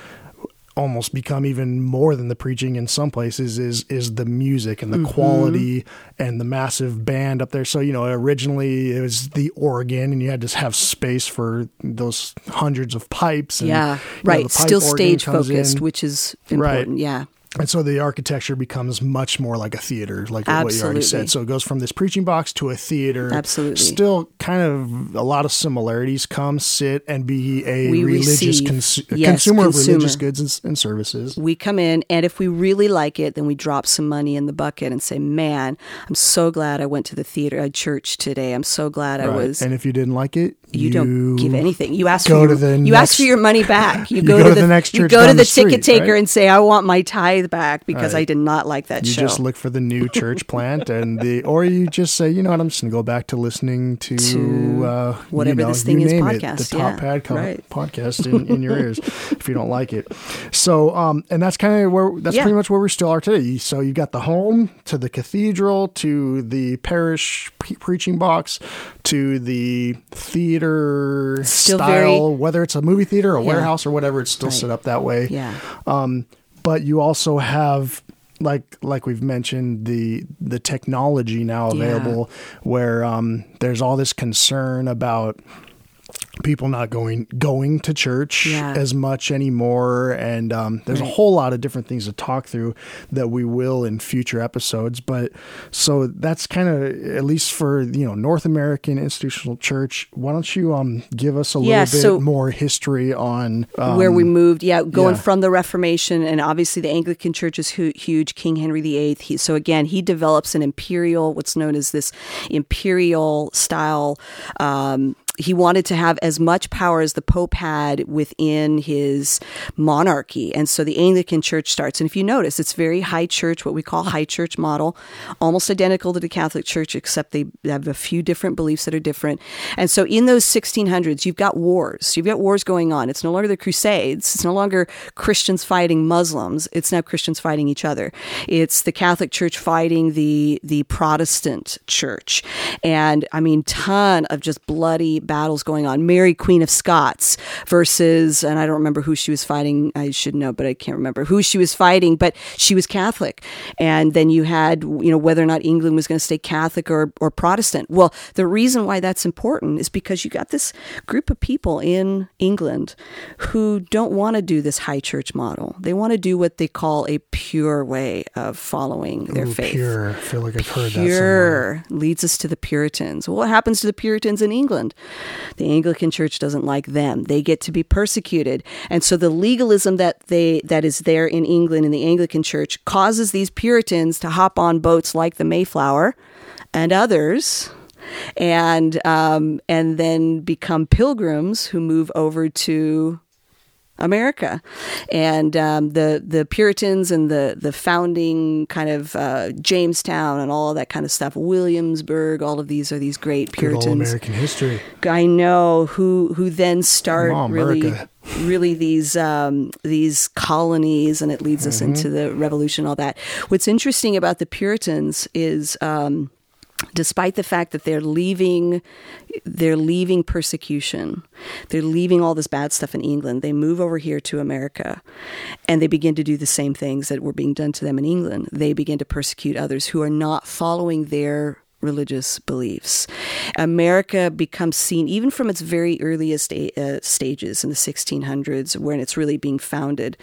almost become even more than the preaching in some places is is the music and the quality and the massive band up there. So you know, originally it was the organ, and you had to have space for those hundreds of pipes. And, yeah, know, right. the Still stage focused, in. which is Right. important. Yeah. And so the architecture becomes much more like a theater, like what you already said. So it goes from this preaching box to a theater. Absolutely. Still, kind of a lot of similarities. Come sit and be a We religious receive- yes, consumer, of religious goods and, and services. We come in, and if we really like it, then we drop some money in the bucket and say, "Man, I'm so glad I went to the theater, uh, church today. I'm so glad I was." And if you didn't like it, you, don't give anything. You ask go for to your, the you ask for your money back. You, You go, to the, next you go to the, the street, ticket taker right? and say, "I want my tithe back because Right. I did not like that You show." just look for the new church plant, and the, or you just say, you know what, I'm just gonna go back to listening to, To uh, whatever you know, this thing you is name it, podcast, the top yeah, pad right. podcast in, in your ears, if you don't like it. So, um, and that's kind of where that's Yeah. pretty much where we still are today. So you've got the home to the cathedral to the parish pre- preaching box to the theater Still style, very- whether it's a movie theater, or a Yeah. warehouse, or whatever. It's still Right. set up that way yeah, um, but you also have like like we've mentioned the the technology now Yeah. available where um, there's all this concern about people not going going to church Yeah. as much anymore and um, there's a whole lot of different things to talk through that we will in future episodes but so that's kind of at least for you know north american institutional church why don't you um give us a Yeah, little bit so- more history on um, where we moved. Yeah, going yeah. from the Reformation, and obviously the Anglican Church is hu- huge. King Henry VIII. He, so again, he develops an imperial, what's known as this imperial style. He wanted to have as much power as the Pope had within his monarchy. And so the Anglican Church starts. And if you notice, it's very high church, what we call high church model, almost identical to the Catholic Church, except they have a few different beliefs that are different. And so in those 1600s, you've got wars. You've got wars going on. It's no longer the Crusades. It's no longer Christians fighting Muslims. It's now Christians fighting each other. It's the Catholic Church fighting the, the Protestant Church. And I mean, ton of just bloody battles going on. Mary, Queen of Scots versus, and I don't remember who she was fighting. I should know, but I can't remember who she was fighting, but she was Catholic. And then you had, you know, whether or not England was going to stay Catholic or, or Protestant. Well, the reason why that's important is because you got this group of people in England who don't want to do this high church model. They want to do what they call a pure way of following their Ooh, faith Pure. I feel like I've heard that pure leads us to the Puritans. Well, what happens to the Puritans in England? The Anglican Church doesn't like them. They get to be persecuted, and so the legalism that they that is there in England in the Anglican Church causes these Puritans to hop on boats like the Mayflower and others. And um, and then become pilgrims who move over to America, and um, the the Puritans and the the founding kind of uh, Jamestown and all that kind of stuff, Williamsburg, all of these are these great Puritans. Good old. American history. I know who who then start on, really America. really these um, these colonies, and it leads us Mm-hmm. into the Revolution. All that. What's interesting about the Puritans is. Um, despite the fact that they're leaving they're leaving persecution. They're leaving all this bad stuff in england. They move over here to america and they begin to do the same things that were being done to them in england. They begin to persecute others who are not following their religious beliefs. America becomes seen, even from its very earliest uh, stages in the 1600s, when it's really being founded,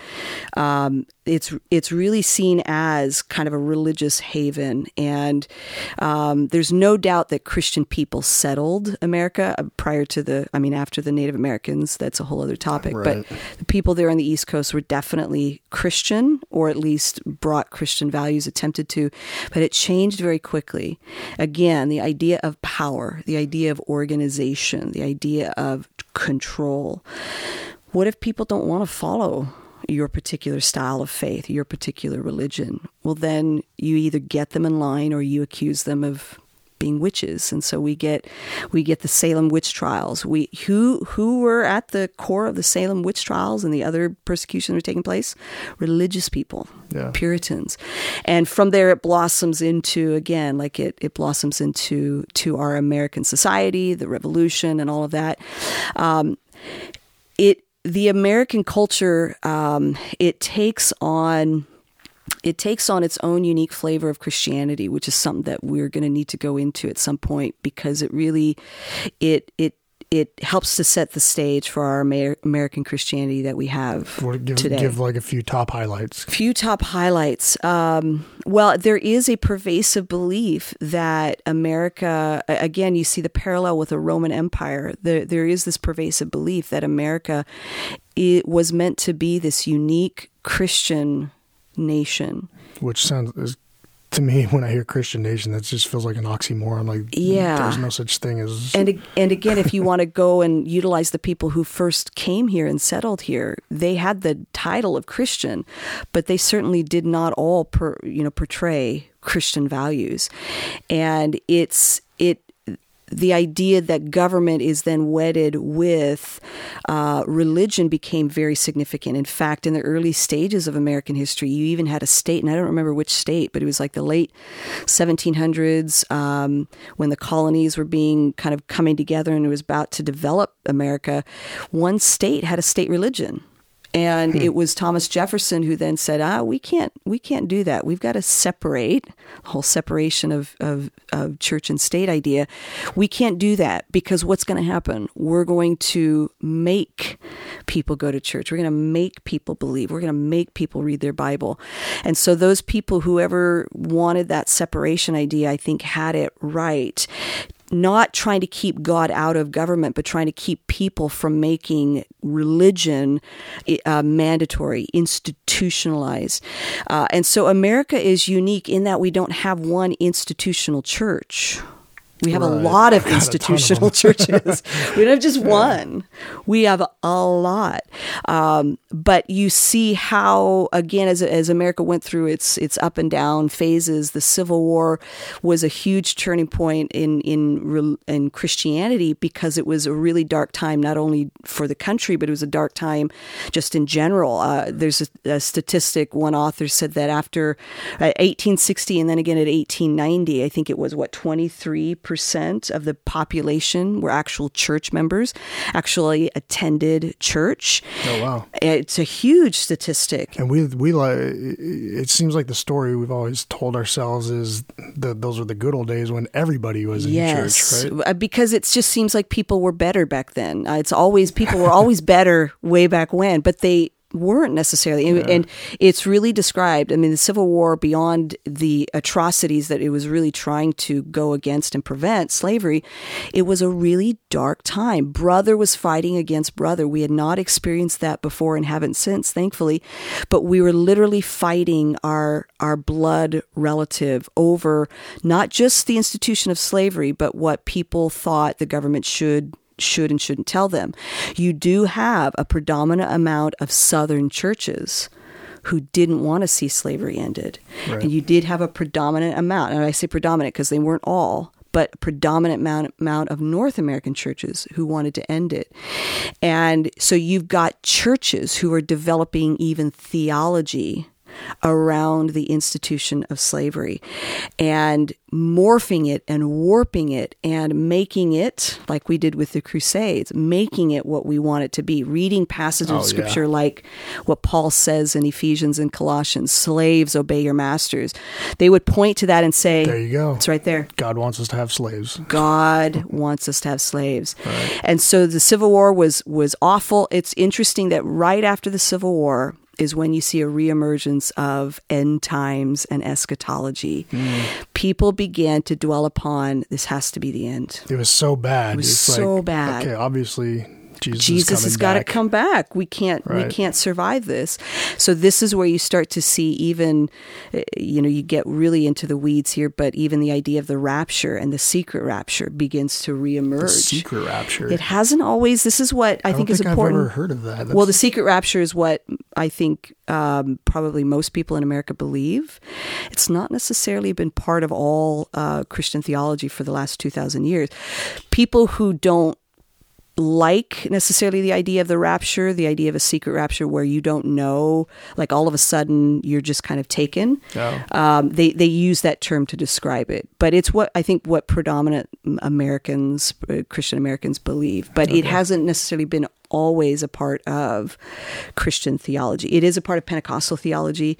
um, it's it's really seen as kind of a religious haven, and um, there's no doubt that Christian people settled America uh, prior to the, I mean, after the Native Americans. That's a whole other topic, Right. but the people there on the East Coast were definitely Christian, or at least brought Christian values, attempted to, but it changed very quickly. Again, the idea of power, the idea of organization, the idea of control. What if people don't want to follow your particular style of faith, your particular religion? Well, then you either get them in line or you accuse them of being witches. And so we get we get the Salem witch trials. We who who were at the core of the Salem witch trials and the other persecutions that were taking place? Religious people Yeah. Puritans. And from there it blossoms into again like it it blossoms into to our American society the revolution and all of that. Um, it the American culture um, it takes on it takes on its own unique flavor of Christianity, which is something that we're going to need to go into at some point because it really it it it helps to set the stage for our Amer- American Christianity that we have give, today. Give like a few top highlights. Few top highlights. Um, well, there is a pervasive belief that America, again, you see the parallel with the Roman Empire. There, there is this pervasive belief that America it was meant to be this unique Christian nation. Which sounds to me when I hear Christian nation, that just feels like an oxymoron. Like yeah, there's no such thing as. And and again, if you want to go and utilize the people who first came here and settled here, they had the title of Christian, but they certainly did not all per, you know portray Christian values, and it's it the idea that government is then wedded with uh, religion became very significant. In fact, in the early stages of American history, you even had a state, and I don't remember which state, but it was like the late 1700s um, when the colonies were being kind of coming together and it was about to develop America. One state had a state religion and hmm. it was Thomas Jefferson who then said, "Ah, we can't, we can't do that. We've got to separate the whole separation of, of, of church and state idea. We can't do that because what's going to happen? We're going to make people go to church. We're going to make people believe. We're going to make people read their Bible. And so those people, whoever wanted that separation idea, I think had it right not trying to keep God out of government, but trying to keep people from making religion uh, mandatory, institutionalized. Uh, and so America is unique in that we don't have one institutional church. We have right. a lot of institutional of churches. we don't have just one. We have a lot. Um, but you see how, again, as, as America went through its its up and down phases, the Civil War was a huge turning point in in in Christianity because it was a really dark time, not only for the country, but it was a dark time just in general. Uh, there's a, a, statistic. One author said that after uh, 1860 and then again at 1890, I think it was what 23 percent of the population were actual church members, actually attended church. Oh wow! It's a huge statistic. And we we like it seems like the story we've always told ourselves is that those were the good old days when everybody was in yes, church, right? Uh, because it just seems like people were better back then. Uh, it's always people were always better way back when, but they weren't necessarily. And, yeah. and, it's really described. I mean, the Civil War, beyond the atrocities that it was really trying to go against and prevent slavery, it was a really dark time. Brother was fighting against brother. We had not experienced that before and haven't since, thankfully. But we were literally fighting our our blood relative over not just the institution of slavery, but what people thought the government should should and shouldn't tell them. You do have a predominant amount of Southern churches who didn't want to see slavery ended. Right. And you did have a predominant amount, and I say predominant because they weren't all, but a predominant amount, amount of North American churches who wanted to end it. And so you've got churches who are developing even theology around the institution of slavery and morphing it and warping it and making it, like we did with the Crusades, making it what we want it to be. Reading passages oh, of scripture yeah. like what Paul says in Ephesians and Colossians slaves, obey your masters. They would point to that and say, There you go. It's right there. God wants us to have slaves. God wants us to have slaves. Right. And so the Civil War was was awful. It's interesting that right after the Civil War, is when you see a reemergence of end times and eschatology. Mm. People began to dwell upon this has to be the end. It was so bad. It was it's so like, bad. Okay, obviously Jesus, Jesus has got to come back. We can't right. we can't survive this. So this is where you start to see even eh, you know you get really into the weeds here, but even the idea of the rapture and the secret rapture begins to reemerge. The secret rapture. It hasn't always. This is what I, I think, think, is important. I've ever heard of that. That's... Well, the secret rapture is what I think um, probably most people in America believe. It's not necessarily been part of all uh, Christian theology for the last two thousand years. People who don't like necessarily the idea of the rapture, the idea of a secret rapture where you don't know, like all of a sudden you're just kind of taken. Oh. Um, they they use that term to describe it, but it's what I think what predominant Americans, uh, Christian Americans, believe. But okay. it hasn't necessarily been always a part of Christian theology. It is a part of Pentecostal theology,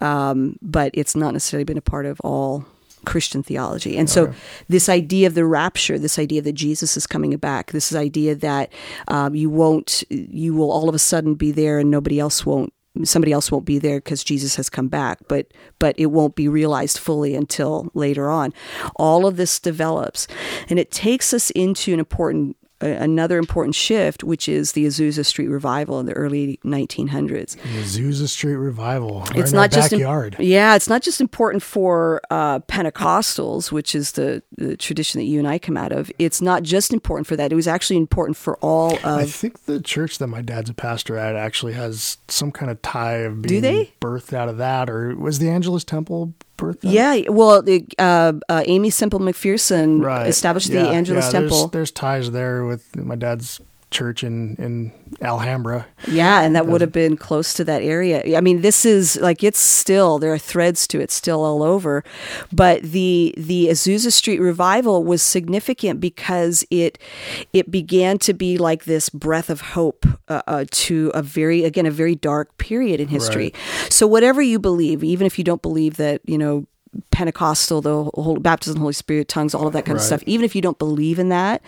um, but it's not necessarily been a part of all Christian theology. And so, this idea of the rapture, this idea that Jesus is coming back, this idea that um, you won't, you will all of a sudden be there and nobody else won't somebody else won't be there because Jesus has come back, but but it won't be realized fully until later on. All of this develops, and it takes us into an important another important shift, which is the Azusa Street revival in the early 1900s. The Azusa Street revival. Right it's in not just im- backyard. yeah, it's not just important for uh, Pentecostals, which is the, the tradition that you and I come out of. It's not just important for that. It was actually important for all Of, I think the church that my dad's a pastor at actually has some kind of tie of being birthed out of that, or was the Angelus Temple Yeah, well, uh, uh, Aimee Semple McPherson right. established Yeah, the Angelus yeah, Temple. There's, there's ties there with my dad's church in in Alhambra. Yeah, and that would have been close to that area. I mean, this is like it's still there are threads to it still all over, but the the Azusa Street revival was significant because it it began to be like this breath of hope uh, uh, to a very again a very dark period in history. So whatever you believe, even if you don't believe that you know. Pentecostal, the whole baptism, Holy Spirit, tongues, all of that kind of stuff. Even if you don't believe in that,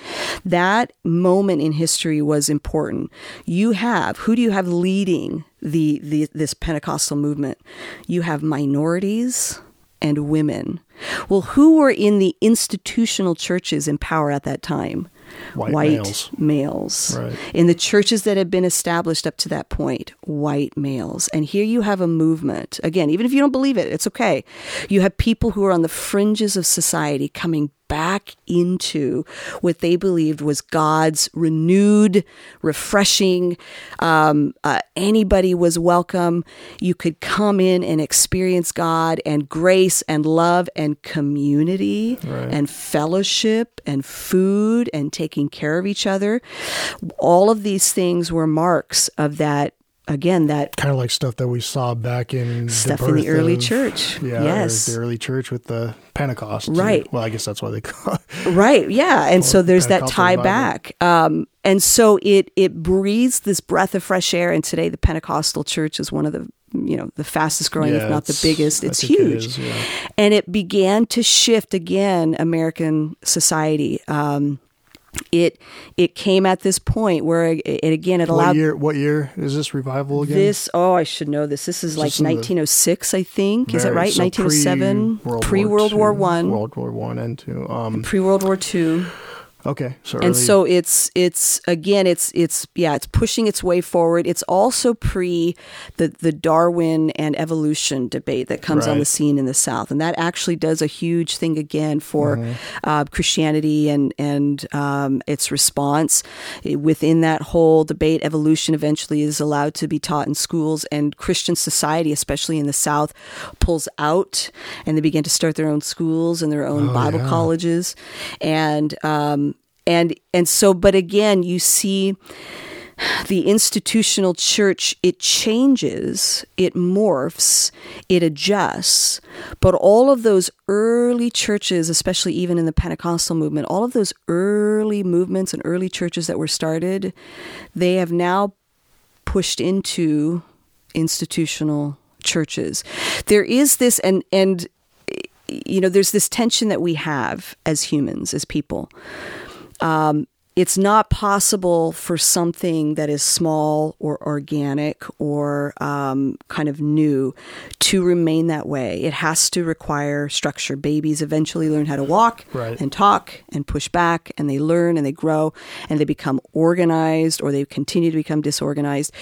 that moment in history was important. You have who do you have leading the, the this Pentecostal movement? You have minorities and women. Well, who were in the institutional churches in power at that time? White males. males. Right. In the churches that had been established up to that point, white males. And here you have a movement. Again, even if you don't believe it, it's okay. You have people who are on the fringes of society coming back into what they believed was God's renewed, refreshing. Um, uh, anybody was welcome. You could come in and experience God and grace and love and community Right. and fellowship and food and taking care of each other. All of these things were marks of that. Again, that Kind of like stuff that we saw back in Stuff the in the early of- church. Yeah, Yes. the early church with the Pentecost. Right. Well, I guess that's why they call it. Right. Yeah. And so there's that tie revival. back. Um, and so it it breathes this breath of fresh air. And today the Pentecostal church is one of the you know the fastest growing, Yeah, if not the biggest. It's huge. is, yeah. And it began to shift again American society. Um, it it came at this point where it, it again it What allowed year? What year is this revival again? this. Oh, I should know this. This is like this in the- 1906, I think. Is that right? so 1907, pre-World pre World War One, World War One and two. Um, pre World War Two. Okay, so and early- so it's it's again it's it's yeah it's pushing its way forward. It's also pre the the darwin and evolution debate that comes on the scene in the south. And that actually does a huge thing again for Mm-hmm. uh, christianity and and um, its response. Within that whole debate evolution eventually is allowed to be taught in schools and christian society especially in the south pulls out and they begin to start their own schools and their own Oh, bible yeah. colleges. And um, and and so but again you see the institutional church it changes it morphs it adjusts. But all of those early churches especially even in the pentecostal movement all of those early movements and early churches that were started they have now pushed into institutional churches. There is this and and you know there's this tension that we have as humans as people um, it's not possible for something that is small or organic or um, kind of new to remain that way. It has to require structure. Babies eventually learn how to walk Right. and talk and push back, and they learn and they grow and they become organized or they continue to become disorganized.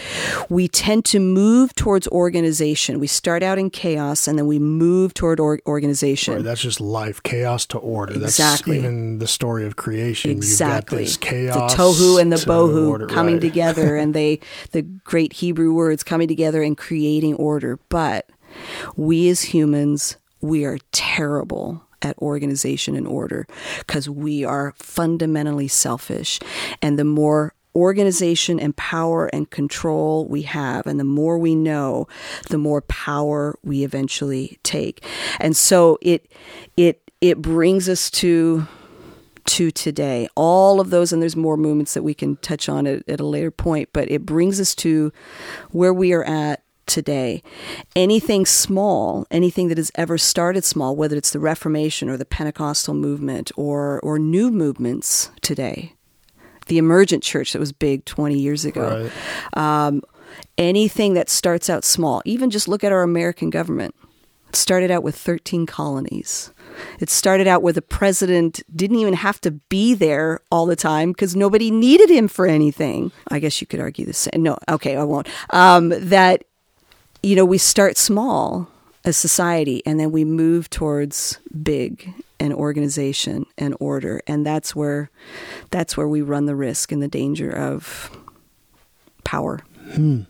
We tend to move towards organization. We start out in chaos and then we move toward or- organization. Right, that's just life, chaos to order. Exactly. That's even the story of creation. Exactly. You've got this chaos, the tohu and the to bohu coming right. together and they the great Hebrew words coming together and creating order. But we as humans, we are terrible at organization and order because we are fundamentally selfish. And the more organization and power and control we have and the more we know the more power we eventually take and so it it it brings us to to today. All of those, and there's more movements that we can touch on at, at a later point, but it brings us to where we are at today. Anything small, anything that has ever started small, whether it's the Reformation or the Pentecostal movement or or new movements today, the emergent church that was big 20 years ago. Right. Um, anything that starts out small, even just look at our American government. It started out with 13 colonies. It started out where the president didn't even have to be there all the time because nobody needed him for anything. I guess you could argue the same. No, okay, I won't. Um, that, you know, we start small as society and then we move towards big and organization and order and that's where that's where we run the risk and the danger of power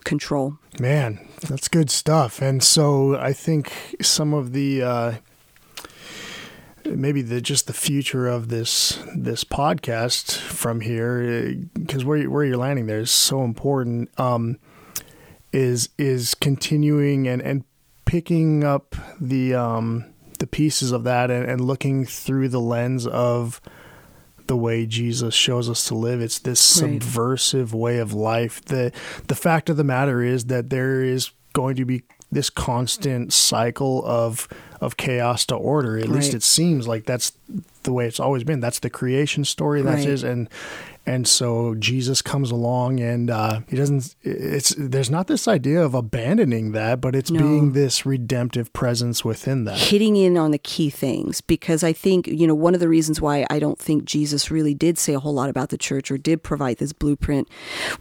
control Man, that's good stuff. And so I think some of the uh, maybe the just the future of this this podcast from here because where where you're landing there is so important. Um, is is continuing and and picking up the um the pieces of that and, and looking through the lens of the way Jesus shows us to live. It's this Right. subversive way of life. The the fact of the matter is that there is going to be this constant cycle of of chaos to order. At least it seems like that's the way it's always been. That's the creation story. That Right. is, and and so Jesus comes along and uh, he doesn't. It's there's not this idea of abandoning that, but it's No. being this redemptive presence within that. hitting in on the key things because I think, you know, one of the reasons why I don't think Jesus really did say a whole lot about the church or did provide this blueprint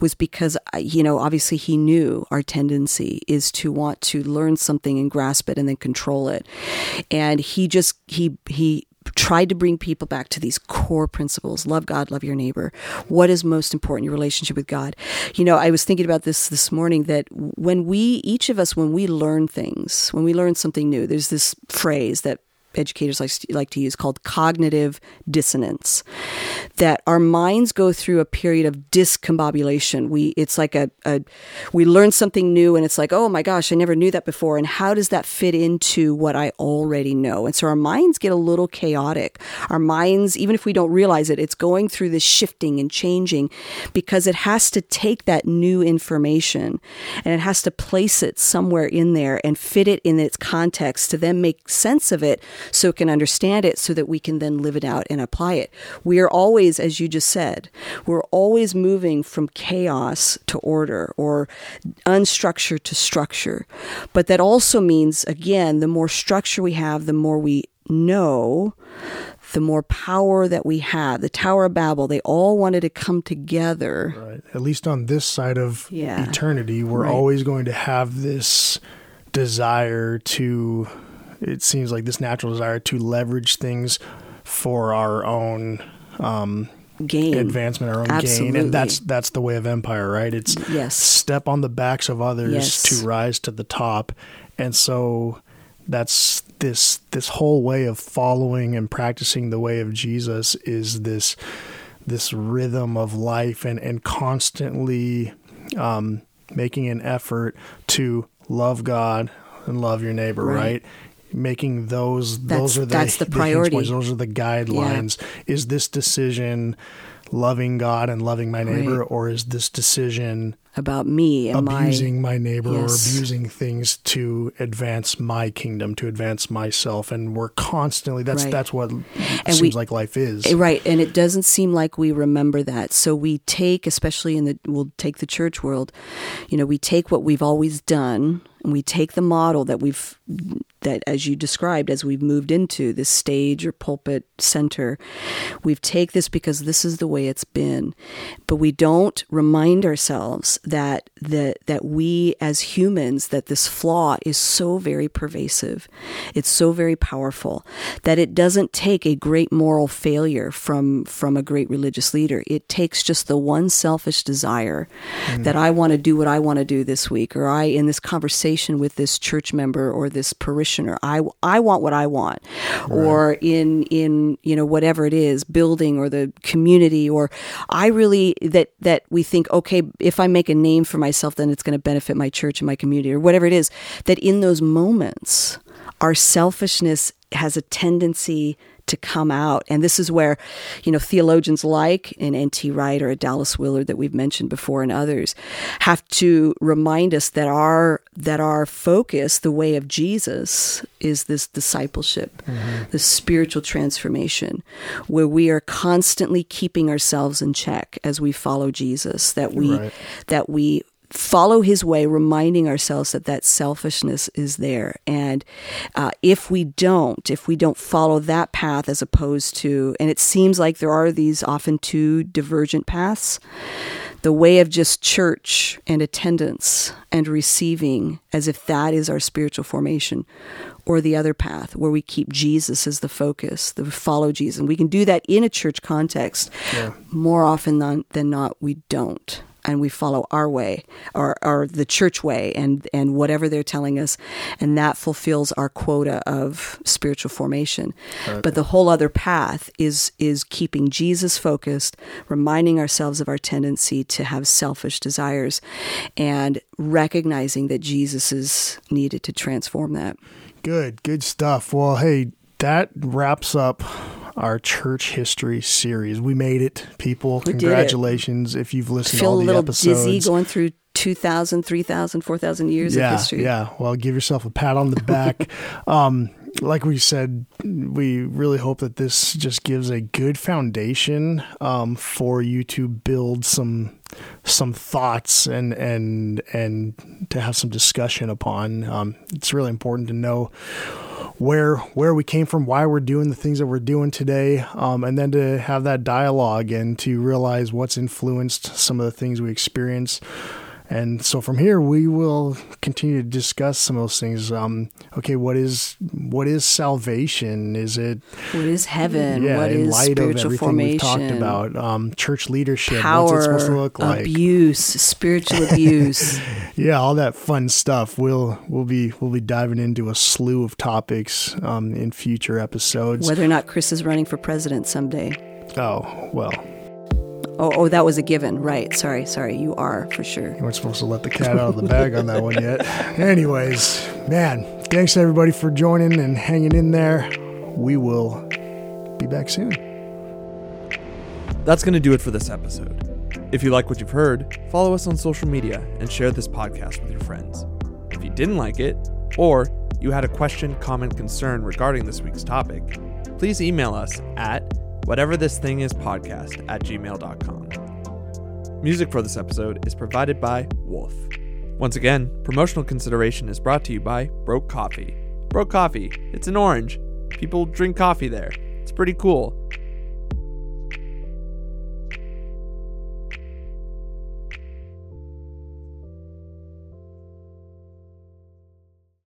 was because, you know, obviously he knew our tendency is to want to learn something and grasp it and then control it. And he just, he, he, tried to bring people back to these core principles. Love god love your neighbor. What is most important? Your relationship with god. You know i was thinking about this this morning that when we each of us when we learn things when we learn something new there's this phrase that educators like, like to use called cognitive dissonance that our minds go through a period of discombobulation. We it's like a, a we learn something new and it's like oh my gosh i never knew that before. And how does that fit into what i already know? And so our minds get a little chaotic. Our minds even if we don't realize it it's going through this shifting and changing because it has to take that new information and it has to place it somewhere in there and fit it in its context to then make sense of it so it can understand it so that we can then live it out and apply it. We are always, as you just said, we're always moving from chaos to order or unstructured to structure. But that also means, again, the more structure we have, the more we know, the more power that we have. The Tower of Babel, they all wanted to come together. Right. At least on this side of Yeah. eternity, we're Right. always going to have this desire to, it seems like this natural desire to leverage things for our own um, Gain. advancement, our own gain. And that's that's the way of empire, right? It's Yes. step on the backs of others Yes. to rise to the top. And so that's this this whole way of following and practicing the way of Jesus is this this rhythm of life and and constantly um, making an effort to love God and love your neighbor, Right. right? Making those That's- those are the, that's the priority. points, those are the guidelines. Is this decision loving God and loving my neighbor, Right. or is this decision about me and abusing my my, neighbor Yes. or abusing things to advance my kingdom, to advance myself? And we're constantly that's Right. that's what we- seems like life is. Eh, Right, and it doesn't seem like we remember that. So we take, especially in the, we'll take the church world, you know, we take what we've always done, and we take the model that we've, that as you described, as we've moved into this stage or pulpit center, we've take this because this is the way it's been, but we don't remind ourselves that that that we as humans that this flaw is so very pervasive, it's so very powerful that it doesn't take a great moral failure from from a great religious leader. It takes just the one selfish desire mm. that I want to do what I want to do this week, or I in this conversation with this church member or this parishioner, I I want what I want, or in in you know whatever it is, building or the community, or I really that that we think okay, if I make a name for myself, then it's going to benefit my church and my community, or whatever it is. That in those moments, our selfishness has a tendency to come out. And this is where, you know, theologians like an N.T. Wright or a Dallas Willard that we've mentioned before and others have to remind us that our that our focus, the way of Jesus, is this discipleship, mm-hmm. the spiritual transformation, where we are constantly keeping ourselves in check as we follow Jesus, that we right. that we follow his way, reminding ourselves that that selfishness is there. And uh, if we don't, if we don't follow that path as opposed to, and it seems like there are these often two divergent paths. The way of just church and attendance and receiving as if that is our spiritual formation, or the other path where we keep Jesus as the focus, the follow Jesus. And we can do that in a church context. Yeah. More often than, than not, we don't and we follow our way or, or the church way and, and whatever they're telling us. And that fulfills our quota of spiritual formation. Okay. But the whole other path is, is keeping Jesus focused, reminding ourselves of our tendency to have selfish desires and recognizing that Jesus is needed to transform that. Good, good stuff. Well, hey, that wraps up our church history series. We made it, people. We Congratulations if you've listened Feel to all the episodes. Feel a little dizzy going through 2,000, 3,000, 4,000 years yeah, of history. Yeah, well, give yourself a pat on the back. um, like we said, we really hope that this just gives a good foundation um, for you to build some some thoughts and and and to have some discussion upon. Um, it's really important to know where where we came from, why we're doing the things that we're doing today, um, and then to have that dialogue and to realize what's influenced some of the things we experience and so from here, we will continue to discuss some of those things. Um, okay, what is what is salvation? Is it what is heaven? Yeah, what in light of everything formation, we've talked about, um, church leadership, power, what's it supposed to look like? Abuse, spiritual abuse. yeah, all that fun stuff. We'll we'll be we'll be diving into a slew of topics um, in future episodes. Whether or not Chris is running for president someday. Oh well. Oh, oh, that was a given. Right. Sorry, sorry. You are for sure. You weren't supposed to let the cat out of the bag on that one yet. Anyways, man, thanks everybody for joining and hanging in there. We will be back soon. That's going to do it for this episode. If you like what you've heard, follow us on social media and share this podcast with your friends. If you didn't like it, or you had a question, comment, concern regarding this week's topic, please email us at whatever this thing is podcast at gmail.com. Music for this episode is provided by Wolf. Once again, promotional consideration is brought to you by Broke Coffee. Broke Coffee, it's an orange. People drink coffee there. It's pretty cool.